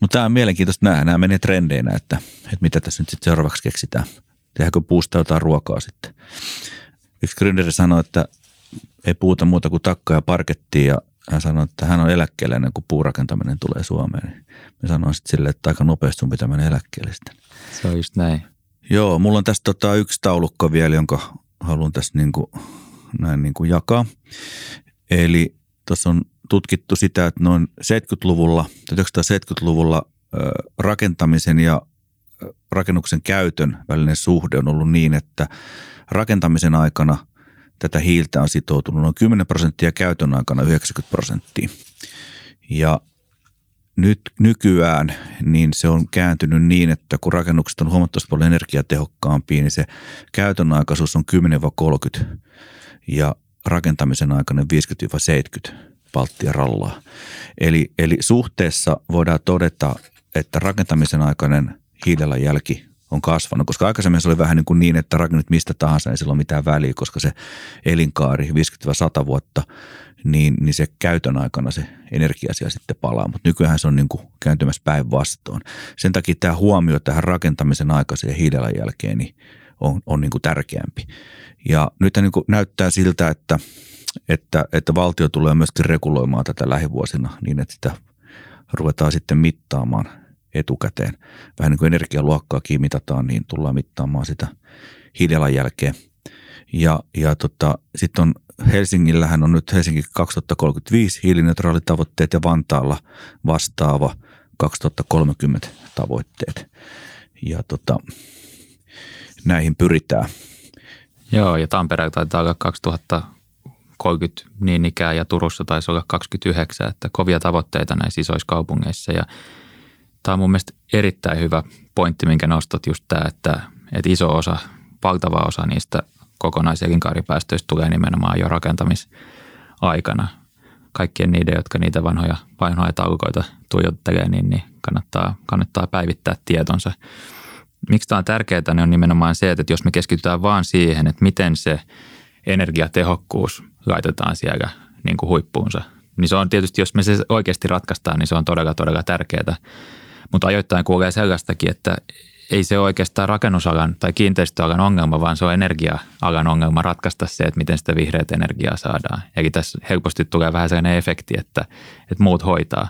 Mutta tämä on mielenkiintoista nähdä. Nämä menee trendeinä, että, että mitä tässä nyt sitten seuraavaksi keksitään. Tehdäänkö puusta jotain ruokaa sitten. Yksi gründeri sanoi, että ei puuta muuta kuin takkaa ja parkettia ja hän sanoi, että hän on eläkkeellä ennen kuin puurakentaminen tulee Suomeen. Niin mä sanoin sitten silleen, että aika nopeasti sun pitää mennä eläkkeelle sitten. Se on just näin. Joo, mulla on tässä tota yksi taulukko vielä, jonka haluan tässä niin kuin, näin niin kuin jakaa. Eli tuossa on tutkittu sitä, että noin 70-luvulla, 1970-luvulla rakentamisen ja rakennuksen käytön välinen suhde on ollut niin, että rakentamisen aikana – tätä hiiltä on sitoutunut noin 10 prosenttia käytön aikana 90 prosenttia. Ja nyt nykyään niin se on kääntynyt niin, että kun rakennukset on huomattavasti paljon energiatehokkaampia, niin se käytön aikaisuus on 10-30 ja rakentamisen aikana 50-70 palttia rallaa. Eli, eli suhteessa voidaan todeta, että rakentamisen aikainen hiilijalanjälki on kasvanut, koska aikaisemmin se oli vähän niin, kuin niin että rakennut mistä tahansa, ei sillä ole mitään väliä, koska se elinkaari 50-100 vuotta, niin, niin se käytön aikana se energia siellä sitten palaa, mutta nykyään se on niin kuin kääntymässä päinvastoin. Sen takia tämä huomio tähän rakentamisen aikaiseen hiilijalanjälkeen niin on, on niin kuin tärkeämpi. Ja nyt niin kuin näyttää siltä, että, että, että valtio tulee myöskin reguloimaan tätä lähivuosina niin, että sitä ruvetaan sitten mittaamaan etukäteen. Vähän niin kuin energialuokkaakin mitataan, niin tullaan mittaamaan sitä hiilijalanjälkeä. Ja, ja tota, sitten on Helsingillähän on nyt Helsinki 2035 hiilineutraalitavoitteet ja Vantaalla vastaava 2030 tavoitteet. Ja tota, näihin pyritään. Joo, ja Tampereella taitaa olla 2030 niin ikään ja Turussa taisi olla 29, että kovia tavoitteita näissä isoissa kaupungeissa. Ja tämä on mun mielestä erittäin hyvä pointti, minkä nostat just tämä, että, että iso osa, valtava osa niistä kokonaiselinkaaripäästöistä tulee nimenomaan jo rakentamisaikana. Kaikkien niiden, jotka niitä vanhoja, vanhoja taulukoita tuijottelee, niin, niin kannattaa, kannattaa päivittää tietonsa. Miksi tämä on tärkeää, niin on nimenomaan se, että jos me keskitytään vaan siihen, että miten se energiatehokkuus laitetaan siellä niin kuin huippuunsa, niin se on tietysti, jos me se oikeasti ratkaistaan, niin se on todella, todella tärkeää. Mutta ajoittain kuulee sellaistakin, että ei se ole oikeastaan rakennusalan tai kiinteistöalan ongelma, vaan se on energia-alan ongelma ratkaista se, että miten sitä vihreät energiaa saadaan. Eli tässä helposti tulee vähän sellainen efekti, että, että muut hoitaa.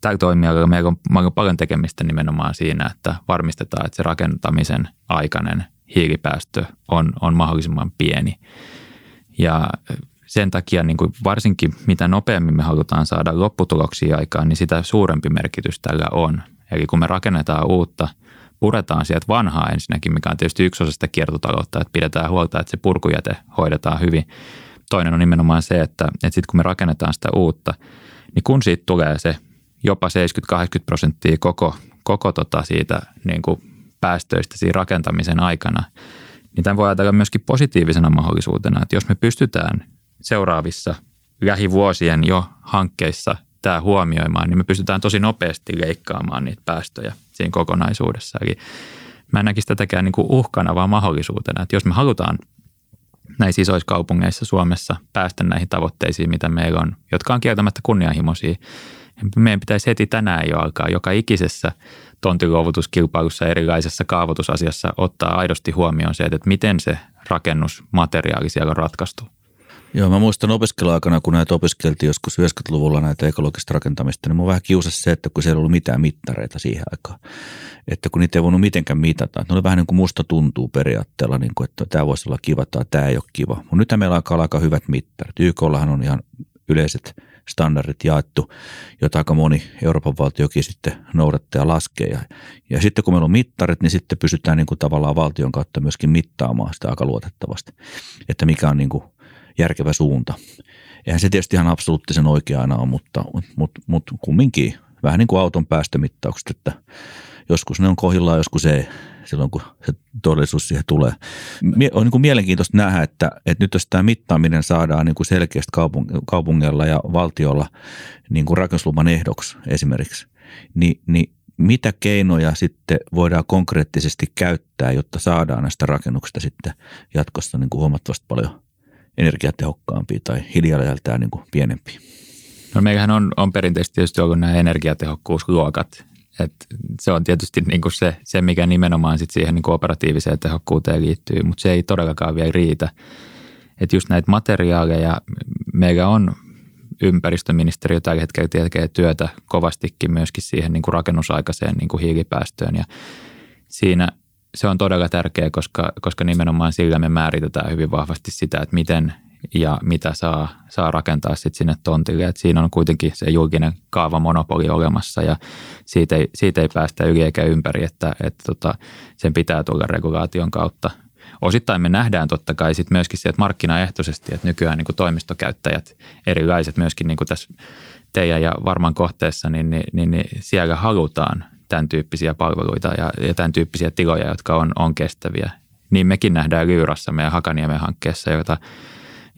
Tällä toimialalla meillä on, meillä on paljon tekemistä nimenomaan siinä, että varmistetaan, että se rakentamisen aikainen hiilipäästö on, on mahdollisimman pieni. Ja sen takia niin kuin varsinkin mitä nopeammin me halutaan saada lopputuloksia aikaan, niin sitä suurempi merkitys tällä on. Eli kun me rakennetaan uutta – puretaan sieltä vanhaa ensinnäkin, mikä on tietysti yksi osa sitä kiertotaloutta, että pidetään huolta, että se purkujäte hoidetaan hyvin. Toinen on nimenomaan se, että, että sitten kun me rakennetaan sitä uutta, niin kun siitä tulee se jopa 70-80 prosenttia koko, koko tota siitä niin kuin päästöistä siinä rakentamisen aikana, niin tämän voi ajatella myöskin positiivisena mahdollisuutena, että jos me pystytään seuraavissa lähivuosien jo hankkeissa tämä huomioimaan, niin me pystytään tosi nopeasti leikkaamaan niitä päästöjä siinä kokonaisuudessa. Eli mä en näkisi tätäkään niin kuin uhkana, vaan mahdollisuutena, että jos me halutaan näissä isoissa kaupungeissa Suomessa päästä näihin tavoitteisiin, mitä meillä on, jotka on kieltämättä kunnianhimoisia, niin meidän pitäisi heti tänään jo alkaa joka ikisessä tontiluovutuskilpailussa erilaisessa kaavoitusasiassa ottaa aidosti huomioon se, että miten se rakennusmateriaali siellä on ratkaistu. Joo, mä muistan opiskeluaikana, kun näitä opiskeltiin joskus 90-luvulla näitä ekologista rakentamista, niin mun vähän kiusasi se, että kun siellä ei ollut mitään mittareita siihen aikaan. Että kun niitä ei voinut mitenkään mitata. Ne oli vähän niin kuin musta tuntuu periaatteella, niin kuin, että tämä voisi olla kiva tai tämä ei ole kiva. Mutta nyt meillä alkaa aika hyvät mittarit. YKllahan on ihan yleiset standardit jaettu, jota aika moni Euroopan valtiokin sitten noudattaa ja laskee. Ja, ja sitten kun meillä on mittarit, niin sitten pystytään niin kuin tavallaan valtion kautta myöskin mittaamaan sitä aika luotettavasti, että mikä on niin kuin järkevä suunta. Eihän se tietysti ihan absoluuttisen oikea aina ole, mutta, mutta, mutta kumminkin vähän niin kuin auton päästömittaukset, että joskus ne on kohillaan, joskus ei silloin, kun se todellisuus siihen tulee. On niin kuin mielenkiintoista nähdä, että, että nyt jos tämä mittaaminen saadaan niin kuin selkeästi kaupung- kaupungilla ja valtiolla niin kuin rakennusluvan ehdoksi esimerkiksi, niin, niin mitä keinoja sitten voidaan konkreettisesti käyttää, jotta saadaan näistä rakennuksista sitten jatkossa niin kuin huomattavasti paljon energiatehokkaampia tai hiilijalanjältään niin pienempiä? No meillähän on, on perinteisesti tietysti ollut nämä energiatehokkuusluokat. Et se on tietysti niin kuin se, se, mikä nimenomaan sit siihen niin kuin operatiiviseen tehokkuuteen liittyy, mutta se ei todellakaan vielä riitä. Että just näitä materiaaleja, meillä on ympäristöministeriö tällä hetkellä tekee työtä kovastikin myöskin siihen niin kuin rakennusaikaiseen niin kuin hiilipäästöön ja siinä – se on todella tärkeä, koska, koska nimenomaan sillä me määritetään hyvin vahvasti sitä, että miten ja mitä saa, saa rakentaa sitten sinne tontille. Et siinä on kuitenkin se julkinen kaavamonopoli olemassa ja siitä ei, siitä ei päästä yli eikä ympäri, että, että tota, sen pitää tulla regulaation kautta. Osittain me nähdään totta kai sitten myöskin sieltä markkinaehtoisesti, että nykyään niin toimistokäyttäjät erilaiset myöskin niin tässä teidän ja varmaan kohteessa, niin, niin, niin, niin siellä halutaan tämän tyyppisiä palveluita ja, ja tämän tyyppisiä tiloja, jotka on, on kestäviä. Niin mekin nähdään Lyyrassa meidän Hakaniemen hankkeessa, jota,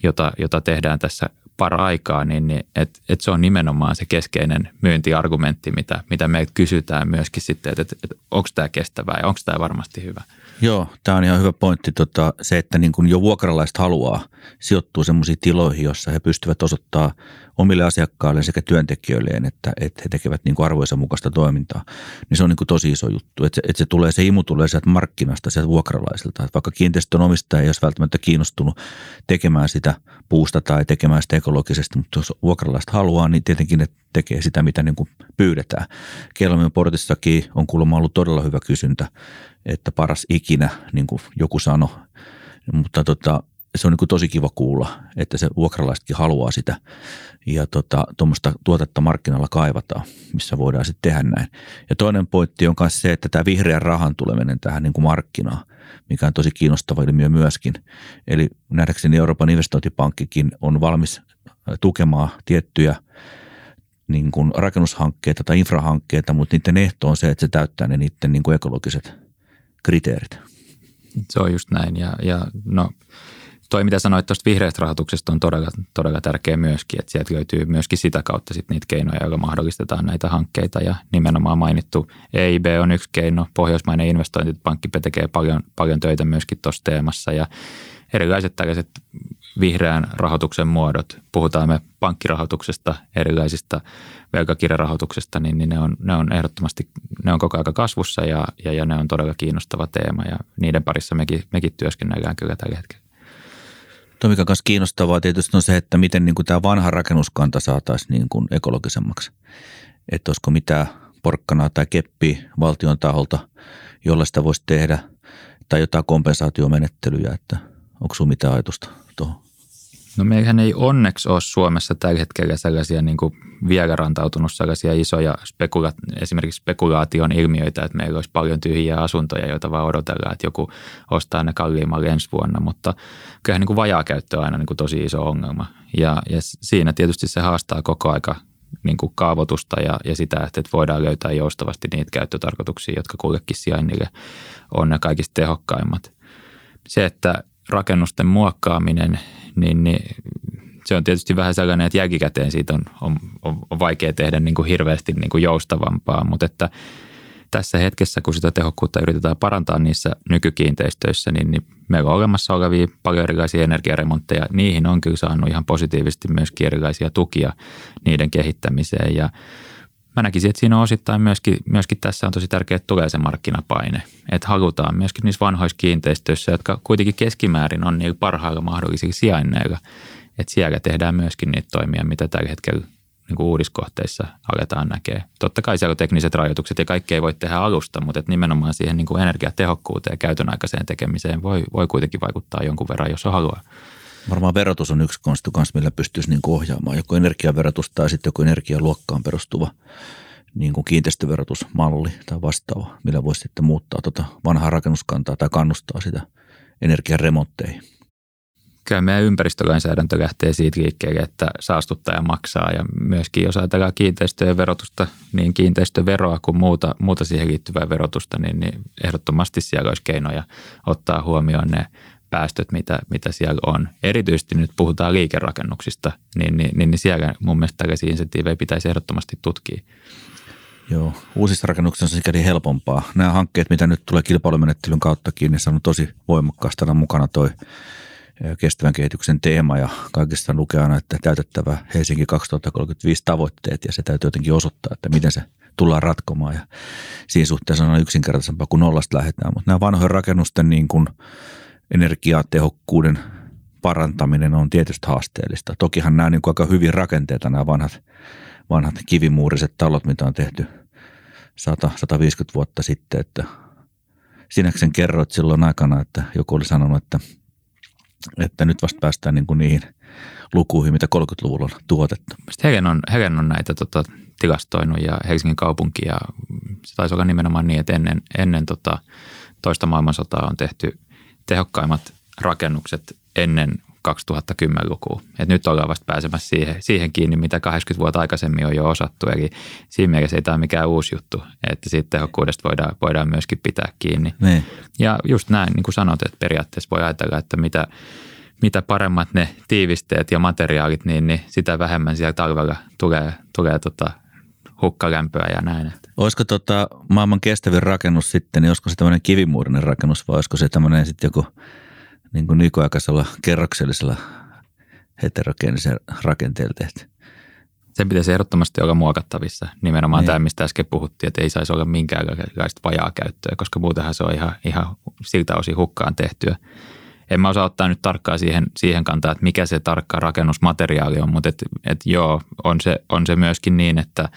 jota, jota tehdään tässä para-aikaa, niin, niin että et se on nimenomaan se keskeinen myyntiargumentti, mitä, mitä me kysytään myöskin sitten, että et, et, onko tämä kestävää ja onko tämä varmasti hyvä. Joo, tämä on ihan hyvä pointti. Tota, se, että niin kuin jo vuokralaiset haluaa sijoittua sellaisiin tiloihin, jossa he pystyvät osoittamaan omille asiakkaille sekä työntekijöilleen, että, että he tekevät niin arvoisa mukaista toimintaa, niin se on niin kuin tosi iso juttu. Että se, että se, tulee, se imu tulee sieltä markkinasta, sieltä vuokralaisilta. Että vaikka kiinteistön omistaja ei olisi välttämättä kiinnostunut tekemään sitä puusta tai tekemään sitä ekologisesti, mutta jos vuokralaiset haluaa, niin tietenkin ne tekee sitä, mitä niin kuin pyydetään. Kelmion portissakin on kuulemma ollut todella hyvä kysyntä, että paras ikinä, niin kuin joku sanoi, mutta tota, se on niin tosi kiva kuulla, että se vuokralaisetkin haluaa sitä ja tuommoista tota, tuotetta markkinoilla kaivataan, missä voidaan sitten tehdä näin. Ja toinen pointti on myös se, että tämä vihreän rahan tuleminen tähän niin kuin markkinaan, mikä on tosi kiinnostava ilmiö myöskin. Eli nähdäkseni Euroopan investointipankkikin on valmis tukemaan tiettyjä niin kuin rakennushankkeita tai infrahankkeita, mutta niiden ehto on se, että se täyttää ne niiden niin kuin ekologiset kriteerit. Se on just näin ja, ja no – toi, mitä sanoit tuosta vihreästä rahoituksesta, on todella, todella tärkeä myöskin, että sieltä löytyy myöskin sitä kautta sit niitä keinoja, joilla mahdollistetaan näitä hankkeita. Ja nimenomaan mainittu EIB on yksi keino, Pohjoismainen investointipankki tekee paljon, paljon töitä myöskin tuossa teemassa. Ja erilaiset tällaiset vihreän rahoituksen muodot, puhutaan me pankkirahoituksesta, erilaisista velkakirjarahoituksesta, niin, niin ne, on, ne on ehdottomasti, ne on koko ajan kasvussa ja, ja, ja ne on todella kiinnostava teema. Ja niiden parissa mekin, mekin työskennellään kyllä tällä hetkellä. Tuo, mikä on myös kiinnostavaa tietysti on se, että miten niin kuin tämä vanha rakennuskanta saataisiin niin kuin ekologisemmaksi. Että olisiko mitään porkkanaa tai keppiä valtion taholta, jolla sitä voisi tehdä, tai jotain kompensaatiomenettelyjä, että onko sinulla mitään ajatusta tuohon? No meillähän ei onneksi ole Suomessa tällä hetkellä sellaisia niin kuin vielä rantautunut sellaisia isoja spekula- esimerkiksi spekulaation ilmiöitä, että meillä olisi paljon tyhjiä asuntoja, joita vaan odotellaan, että joku ostaa ne kalliimmalle ensi vuonna, mutta kyllähän niin kuin vajaa käyttö on aina niin kuin tosi iso ongelma ja, ja siinä tietysti se haastaa koko aika niin kuin kaavoitusta ja, ja sitä, että voidaan löytää joustavasti niitä käyttötarkoituksia, jotka kullekin sijainnille on ne kaikista tehokkaimmat. Se, että rakennusten muokkaaminen, niin, niin se on tietysti vähän sellainen, että jälkikäteen siitä on, on, on, on vaikea tehdä niin kuin hirveästi niin kuin joustavampaa, mutta että tässä hetkessä, kun sitä tehokkuutta yritetään parantaa niissä nykykiinteistöissä, niin, niin meillä on olemassa olevia paljon erilaisia energiaremontteja. Niihin on kyllä saanut ihan positiivisesti myöskin erilaisia tukia niiden kehittämiseen ja mä näkisin, että siinä on osittain myöskin, myöskin tässä on tosi tärkeää, että tulee se markkinapaine. Että halutaan myöskin niissä vanhoissa kiinteistöissä, jotka kuitenkin keskimäärin on niin parhailla mahdollisilla sijainneilla, että siellä tehdään myöskin niitä toimia, mitä tällä hetkellä niin kuin uudiskohteissa aletaan näkee. Totta kai siellä on tekniset rajoitukset ja kaikki ei voi tehdä alusta, mutta että nimenomaan siihen niin kuin energiatehokkuuteen ja käytön aikaiseen tekemiseen voi, voi kuitenkin vaikuttaa jonkun verran, jos on haluaa. Varmaan verotus on yksi konstu kanssa, millä pystyisi niin ohjaamaan joko energiaverotus tai sitten joku energialuokkaan perustuva niin kuin kiinteistöverotusmalli tai vastaava, millä voisi sitten muuttaa tuota vanhaa rakennuskantaa tai kannustaa sitä energiaremontteihin. Kyllä meidän ympäristölainsäädäntö lähtee siitä liikkeelle, että saastuttaja maksaa ja myöskin jos ajatellaan kiinteistöjen verotusta, niin kiinteistöveroa kuin muuta, muuta siihen liittyvää verotusta, niin, niin ehdottomasti siellä olisi keinoja ottaa huomioon ne päästöt, mitä, mitä siellä on. Erityisesti nyt puhutaan liikerakennuksista, niin, niin, niin, niin siellä mun mielestä tällaisia insentiivejä pitäisi ehdottomasti tutkia. Joo, uusissa rakennuksissa on sikäli helpompaa. Nämä hankkeet, mitä nyt tulee kilpailumenettelyn kauttakin, niin se on tosi voimakkaasti Tänä mukana toi kestävän kehityksen teema ja kaikista lukee aina, että täytettävä Helsinki 2035 tavoitteet ja se täytyy jotenkin osoittaa, että miten se tullaan ratkomaan ja siinä suhteessa on yksinkertaisempaa kuin nollasta lähdetään, mutta nämä vanhojen rakennusten niin kuin energiatehokkuuden parantaminen on tietysti haasteellista. Tokihan nämä niin aika hyvin rakenteita, nämä vanhat, vanhat kivimuuriset talot, mitä on tehty 100, 150 vuotta sitten, että sinäksen kerroit silloin aikana, että joku oli sanonut, että, että nyt vasta päästään niin kuin niihin lukuihin, mitä 30-luvulla on tuotettu. Hegen on, Hegen on näitä tota, tilastoinut ja Helsingin kaupunki ja se taisi olla nimenomaan niin, että ennen, ennen tota, toista maailmansotaa on tehty tehokkaimmat rakennukset ennen 2010-lukua. Et nyt ollaan vasta pääsemässä siihen, siihen kiinni, mitä 80 vuotta aikaisemmin on jo osattu. Eli siinä mielessä ei tämä ole mikään uusi juttu, että siitä tehokkuudesta voidaan, voidaan myöskin pitää kiinni. Niin. Ja just näin, niin kuin sanot, että periaatteessa voi ajatella, että mitä, mitä paremmat ne tiivisteet ja materiaalit, niin, niin sitä vähemmän siellä talvella tulee, tulee tota hukkalämpöä ja näin. Olisiko tota maailman kestävin rakennus sitten, niin olisiko se tämmöinen kivimuurinen rakennus vai olisiko se tämmöinen sitten joku niin kuin nykyaikaisella kerroksellisella heterogeenisen rakenteella tehty? Sen pitäisi ehdottomasti olla muokattavissa. Nimenomaan niin. tämä, mistä äsken puhuttiin, että ei saisi olla minkäänlaista vajaa käyttöä, koska muutenhan se on ihan, ihan siltä osin hukkaan tehtyä. En mä osaa ottaa nyt tarkkaan siihen, siihen kantaa, että mikä se tarkka rakennusmateriaali on, mutta et, et joo, on se, on se myöskin niin, että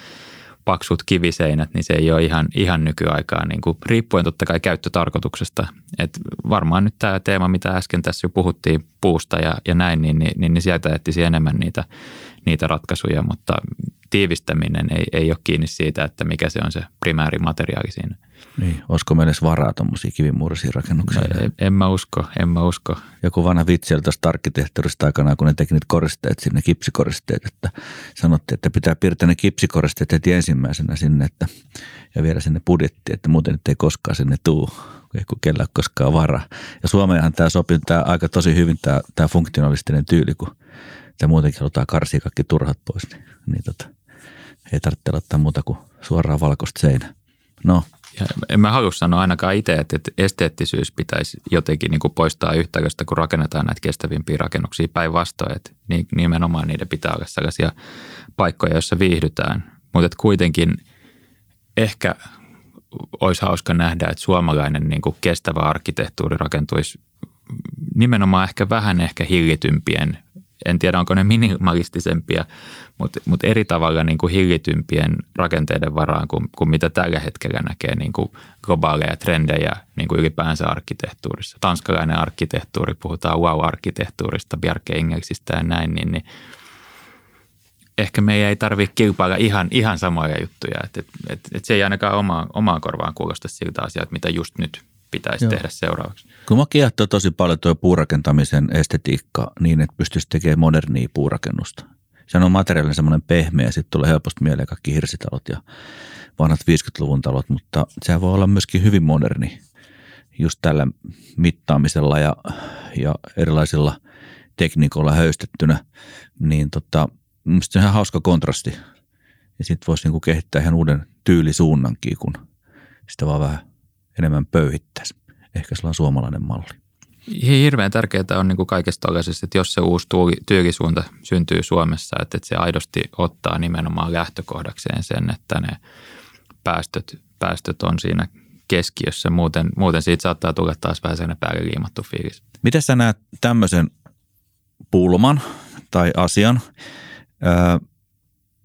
paksut kiviseinät, niin se ei ole ihan, ihan nykyaikaa, niin kuin, riippuen totta kai käyttötarkoituksesta. Et varmaan nyt tämä teema, mitä äsken tässä jo puhuttiin puusta ja, ja näin, niin, niin, niin, niin sieltä etsisi enemmän niitä, niitä ratkaisuja, mutta tiivistäminen ei, ei ole kiinni siitä, että mikä se on se primäärimateriaali siinä. Niin, olisiko meillä edes varaa tuommoisia kivimuurisia rakennuksia? No, en, en mä usko, en mä usko. Joku vanha vitsi oli tuosta arkkitehtuurista aikanaan, kun ne teki niitä koristeet sinne, kipsikoristeet, että sanottiin, että pitää piirtää ne kipsikoristeet heti ensimmäisenä sinne että, ja viedä sinne budjetti, että muuten nyt ei koskaan sinne tuu, kun kellä koskaan varaa. Ja Suomeenhan tämä sopii tämä aika tosi hyvin tämä, tämä funktionalistinen tyyli, kun muutenkin halutaan karsia kaikki turhat pois, niin, niin tota, ei tarvitse ottaa muuta kuin suoraan valkoista seinää. No, ja en mä halua sanoa ainakaan itse, että esteettisyys pitäisi jotenkin niin kuin poistaa yhtäköstä, kun rakennetaan näitä kestävimpiä rakennuksia päinvastoin. Että nimenomaan niiden pitää olla sellaisia paikkoja, joissa viihdytään. Mutta kuitenkin ehkä olisi hauska nähdä, että suomalainen niin kuin kestävä arkkitehtuuri rakentuisi nimenomaan ehkä vähän ehkä hillitympien en tiedä onko ne minimalistisempia, mutta, mutta eri tavalla niin kuin hillitympien rakenteiden varaan kuin, kuin mitä tällä hetkellä näkee niin kuin globaaleja trendejä niin kuin ylipäänsä arkkitehtuurissa. Tanskalainen arkkitehtuuri, puhutaan wow-arkkitehtuurista, Bjarke Ingelsistä ja näin, niin, niin ehkä meidän ei tarvitse kilpailla ihan, ihan samoja juttuja. Et, et, et, et se ei ainakaan oma, omaan korvaan kuulosta siltä asiaa, mitä just nyt pitäisi Joo. tehdä seuraavaksi. Kun mä kiehtoo tosi paljon tuo puurakentamisen estetiikka niin, että pystyisi tekemään modernia puurakennusta. Se on materiaalinen semmoinen pehmeä, sitten tulee helposti mieleen kaikki hirsitalot ja vanhat 50-luvun talot, mutta se voi olla myöskin hyvin moderni just tällä mittaamisella ja, ja erilaisilla tekniikoilla höystettynä, niin tota, se on ihan hauska kontrasti. Ja sitten voisi niinku kehittää ihan uuden tyylisuunnankin, kun sitä vaan vähän enemmän pöyhittäisi. Ehkä on suomalainen malli. Hirveän tärkeää on niin kuin kaikesta tällaisesta, että jos se uusi tyyrisuunta syntyy Suomessa, että, että se aidosti ottaa nimenomaan lähtökohdakseen sen, että ne päästöt, päästöt on siinä keskiössä. Muuten, muuten siitä saattaa tulla taas vähän sellainen päälle liimattu fiilis. Miten sä näet tämmöisen pulman tai asian? Öö,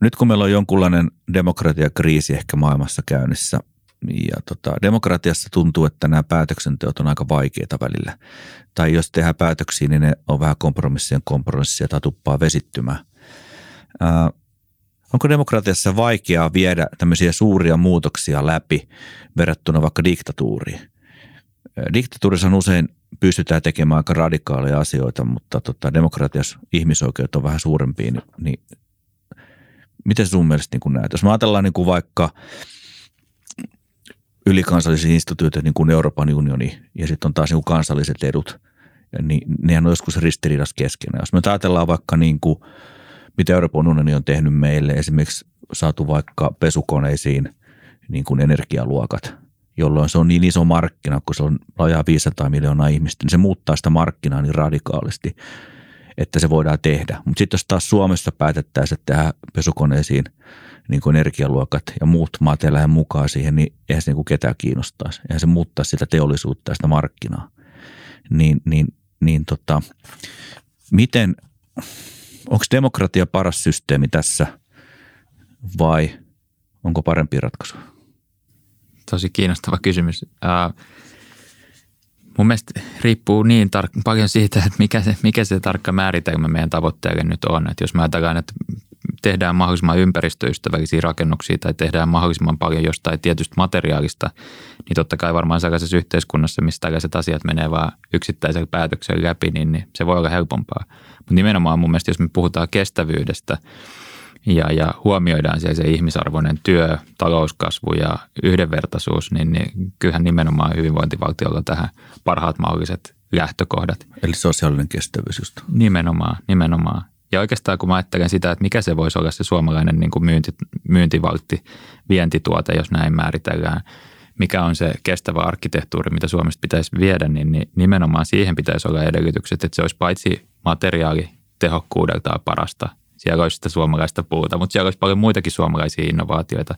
nyt kun meillä on jonkunlainen demokratiakriisi ehkä maailmassa käynnissä – ja tota, demokratiassa tuntuu, että nämä päätöksenteot on aika vaikeita välillä. Tai jos tehdään päätöksiä, niin ne on vähän kompromissien kompromissia tai tuppaa vesittymään. Ää, onko demokratiassa vaikeaa viedä tämmöisiä suuria muutoksia läpi verrattuna vaikka diktatuuriin? Diktatuurissa on usein pystytään tekemään aika radikaaleja asioita, mutta tota, demokratiassa ihmisoikeudet on vähän suurempia, niin, niin miten sun mielestä niin näet? Jos me ajatellaan niin kuin vaikka – ylikansallisia instituutioita, niin kuin Euroopan unioni, ja sitten on taas niin kuin kansalliset edut, niin nehän on joskus ristiriidassa keskenään. Jos me ajatellaan vaikka niin kuin, mitä Euroopan unioni on tehnyt meille, esimerkiksi saatu vaikka pesukoneisiin niin kuin energialuokat, jolloin se on niin iso markkina, kun se on lajaa 500 miljoonaa ihmistä, niin se muuttaa sitä markkinaa niin radikaalisti, että se voidaan tehdä. Mutta sitten jos taas Suomessa päätettäisiin, että tehdään pesukoneisiin – niin kuin energialuokat ja muut maat lähde mukaan siihen, niin eihän se niin kuin ketään kiinnostaisi. Eihän se muuttaa sitä teollisuutta ja sitä markkinaa. Niin, niin, niin tota, miten, onko demokratia paras systeemi tässä vai onko parempi ratkaisu? Tosi kiinnostava kysymys. Uh, mun mielestä riippuu niin tar- paljon siitä, että mikä se, mikä se tarkka määritelmä meidän tavoitteelle nyt on. Että jos mä ajatellaan, että tehdään mahdollisimman ympäristöystävällisiä rakennuksia tai tehdään mahdollisimman paljon jostain tietystä materiaalista, niin totta kai varmaan sellaisessa yhteiskunnassa, missä tällaiset asiat menee vaan yksittäisellä päätöksellä läpi, niin, niin se voi olla helpompaa. Mutta nimenomaan mun mielestä, jos me puhutaan kestävyydestä ja, ja huomioidaan siellä se ihmisarvoinen työ, talouskasvu ja yhdenvertaisuus, niin, niin kyllähän nimenomaan hyvinvointivaltiolla tähän parhaat mahdolliset lähtökohdat. Eli sosiaalinen kestävyys just. Nimenomaan, nimenomaan. Ja oikeastaan kun mä ajattelen sitä, että mikä se voisi olla se suomalainen niin kuin myynti, myyntivaltti, vientituote, jos näin määritellään, mikä on se kestävä arkkitehtuuri, mitä Suomesta pitäisi viedä, niin, niin nimenomaan siihen pitäisi olla edellytykset, että se olisi paitsi materiaali tehokkuudeltaan parasta, siellä olisi sitä suomalaista puuta, mutta siellä olisi paljon muitakin suomalaisia innovaatioita.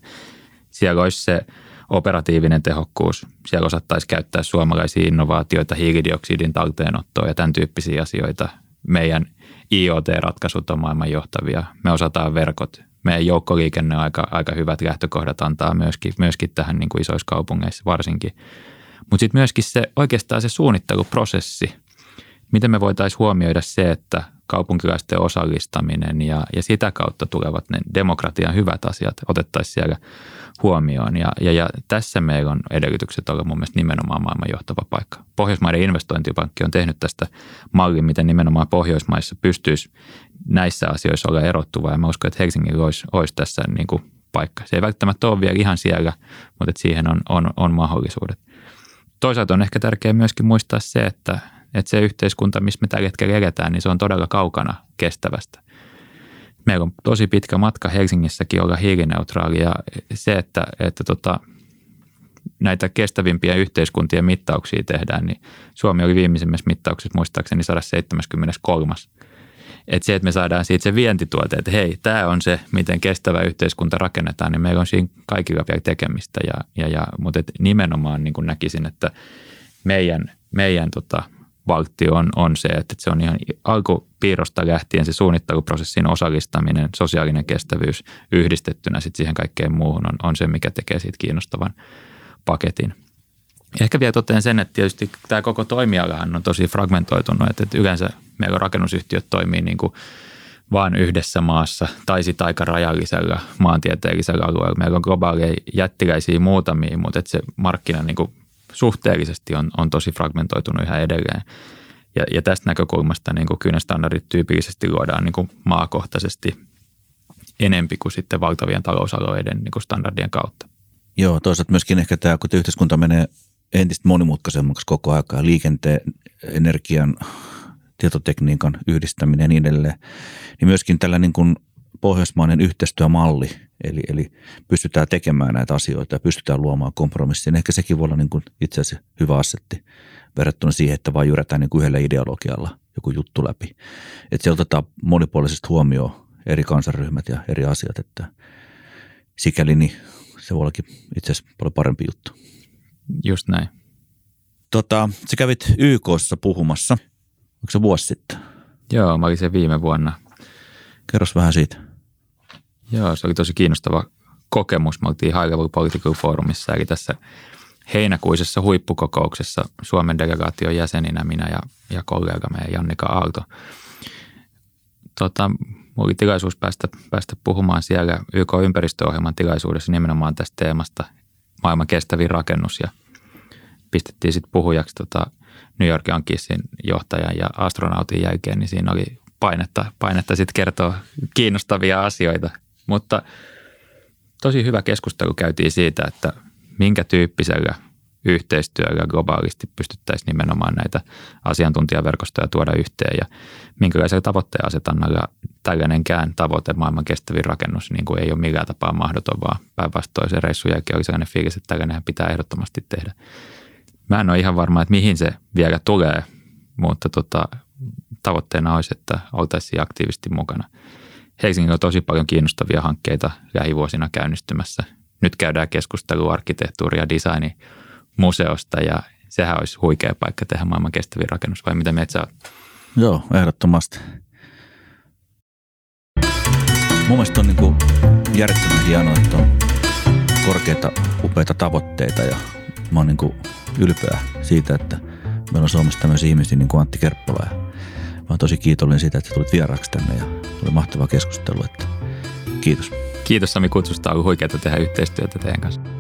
Siellä olisi se operatiivinen tehokkuus. Siellä osattaisi käyttää suomalaisia innovaatioita, hiilidioksidin talteenottoa ja tämän tyyppisiä asioita. Meidän IoT-ratkaisut on maailman johtavia. Me osataan verkot. Meidän joukkoliikenne on aika, aika hyvät lähtökohdat antaa myöskin, myöskin tähän niin kuin isoissa kaupungeissa varsinkin. Mutta sitten myöskin se oikeastaan se suunnitteluprosessi. Miten me voitaisiin huomioida se, että kaupunkilaisten osallistaminen ja, ja sitä kautta tulevat ne demokratian hyvät asiat otettaisiin siellä huomioon. Ja, ja, ja tässä meillä on edellytykset olla mun mielestä nimenomaan maailman johtava paikka. Pohjoismaiden investointipankki on tehnyt tästä mallin, miten nimenomaan Pohjoismaissa pystyisi näissä asioissa olla erottuva. Ja mä uskon, että Helsingillä olisi, olisi tässä niin kuin paikka. Se ei välttämättä ole vielä ihan siellä, mutta että siihen on, on, on mahdollisuudet. Toisaalta on ehkä tärkeää myöskin muistaa se, että, että se yhteiskunta, missä me tällä hetkellä eletään, niin se on todella kaukana kestävästä. Meillä on tosi pitkä matka Helsingissäkin olla hiilineutraali ja se, että, että tota, näitä kestävimpiä yhteiskuntien mittauksia tehdään, niin Suomi oli viimeisimmässä mittauksessa muistaakseni 173. Että se, että me saadaan siitä se vientituote, että hei, tämä on se, miten kestävä yhteiskunta rakennetaan, niin meillä on siinä kaikilla vielä tekemistä. Ja, ja, ja, mutta et nimenomaan niin näkisin, että meidän, meidän tota, valtti on, on se, että se on ihan alkupiirrosta lähtien se suunnitteluprosessin osallistaminen, sosiaalinen kestävyys yhdistettynä sitten siihen kaikkeen muuhun on, on se, mikä tekee siitä kiinnostavan paketin. Ehkä vielä totean sen, että tietysti tämä koko toimialahan on tosi fragmentoitunut, että, yleensä meillä rakennusyhtiöt toimii niin kuin vain yhdessä maassa tai sitten aika rajallisella maantieteellisellä alueella. Meillä on globaaleja jättiläisiä muutamia, mutta että se markkina niin kuin suhteellisesti on, on tosi fragmentoitunut yhä edelleen. Ja, ja tästä näkökulmasta niin kuin kyynestandardit tyypillisesti luodaan niin kuin maakohtaisesti enempi kuin sitten valtavien talousalueiden niin kuin standardien kautta. Joo, toisaalta myöskin ehkä tämä, kun yhteiskunta menee entistä monimutkaisemmaksi koko aikaa, liikenteen, energian, tietotekniikan yhdistäminen ja niin edelleen, niin myöskin tällä niin kuin pohjoismainen yhteistyömalli, eli, eli pystytään tekemään näitä asioita ja pystytään luomaan kompromissia. Ehkä sekin voi olla niin kuin itse asiassa hyvä asetti verrattuna siihen, että vain jyrätään niin kuin yhdellä ideologialla joku juttu läpi. Että se otetaan monipuolisesti huomioon eri kansanryhmät ja eri asiat, että sikäli niin se voi ollakin itse asiassa paljon parempi juttu. Just näin. Tota, sä kävit YKssa puhumassa, onko se vuosi sitten? Joo, mä olin se viime vuonna. Kerros vähän siitä. Joo, se oli tosi kiinnostava kokemus. Me oltiin High Level Political Forumissa, eli tässä heinäkuisessa huippukokouksessa Suomen delegaation jäseninä minä ja, ja kollegamme Jannika Aalto. Tota, mulla oli tilaisuus päästä, päästä puhumaan siellä YK-ympäristöohjelman tilaisuudessa nimenomaan tästä teemasta maailman kestävin rakennus ja pistettiin sitten puhujaksi tota New York Yankeesin johtajan ja astronautin jälkeen, niin siinä oli painetta, painetta sitten kertoa kiinnostavia asioita – mutta tosi hyvä keskustelu käytiin siitä, että minkä tyyppisellä yhteistyöllä globaalisti pystyttäisiin nimenomaan näitä asiantuntijaverkostoja tuoda yhteen ja minkälaisella tavoitteen asetannalla tällainenkään tavoite maailman kestävin rakennus niin kuin ei ole millään tapaa mahdoton, vaan päinvastoin se reissun jälkeen oli sellainen fiilis, että tällainen pitää ehdottomasti tehdä. Mä en ole ihan varma, että mihin se vielä tulee, mutta tota, tavoitteena olisi, että oltaisiin aktiivisesti mukana – Helsingillä on tosi paljon kiinnostavia hankkeita lähivuosina käynnistymässä. Nyt käydään keskustelua arkkitehtuuri- ja designi museosta ja sehän olisi huikea paikka tehdä maailman kestävin rakennus, vai mitä mieltä sä? Joo, ehdottomasti. Mun mielestä on niin kuin järjettömän hienoa, että on korkeita, upeita tavoitteita ja mä oon niin kuin ylpeä siitä, että meillä on Suomessa tämmöisiä ihmisiä niin kuin Antti Kerppola ja mä oon tosi kiitollinen siitä, että tulit vieraaksi tänne ja oli mahtava keskustelu. Että kiitos. Kiitos Sami kutsusta. On huikeaa tehdä yhteistyötä teidän kanssa.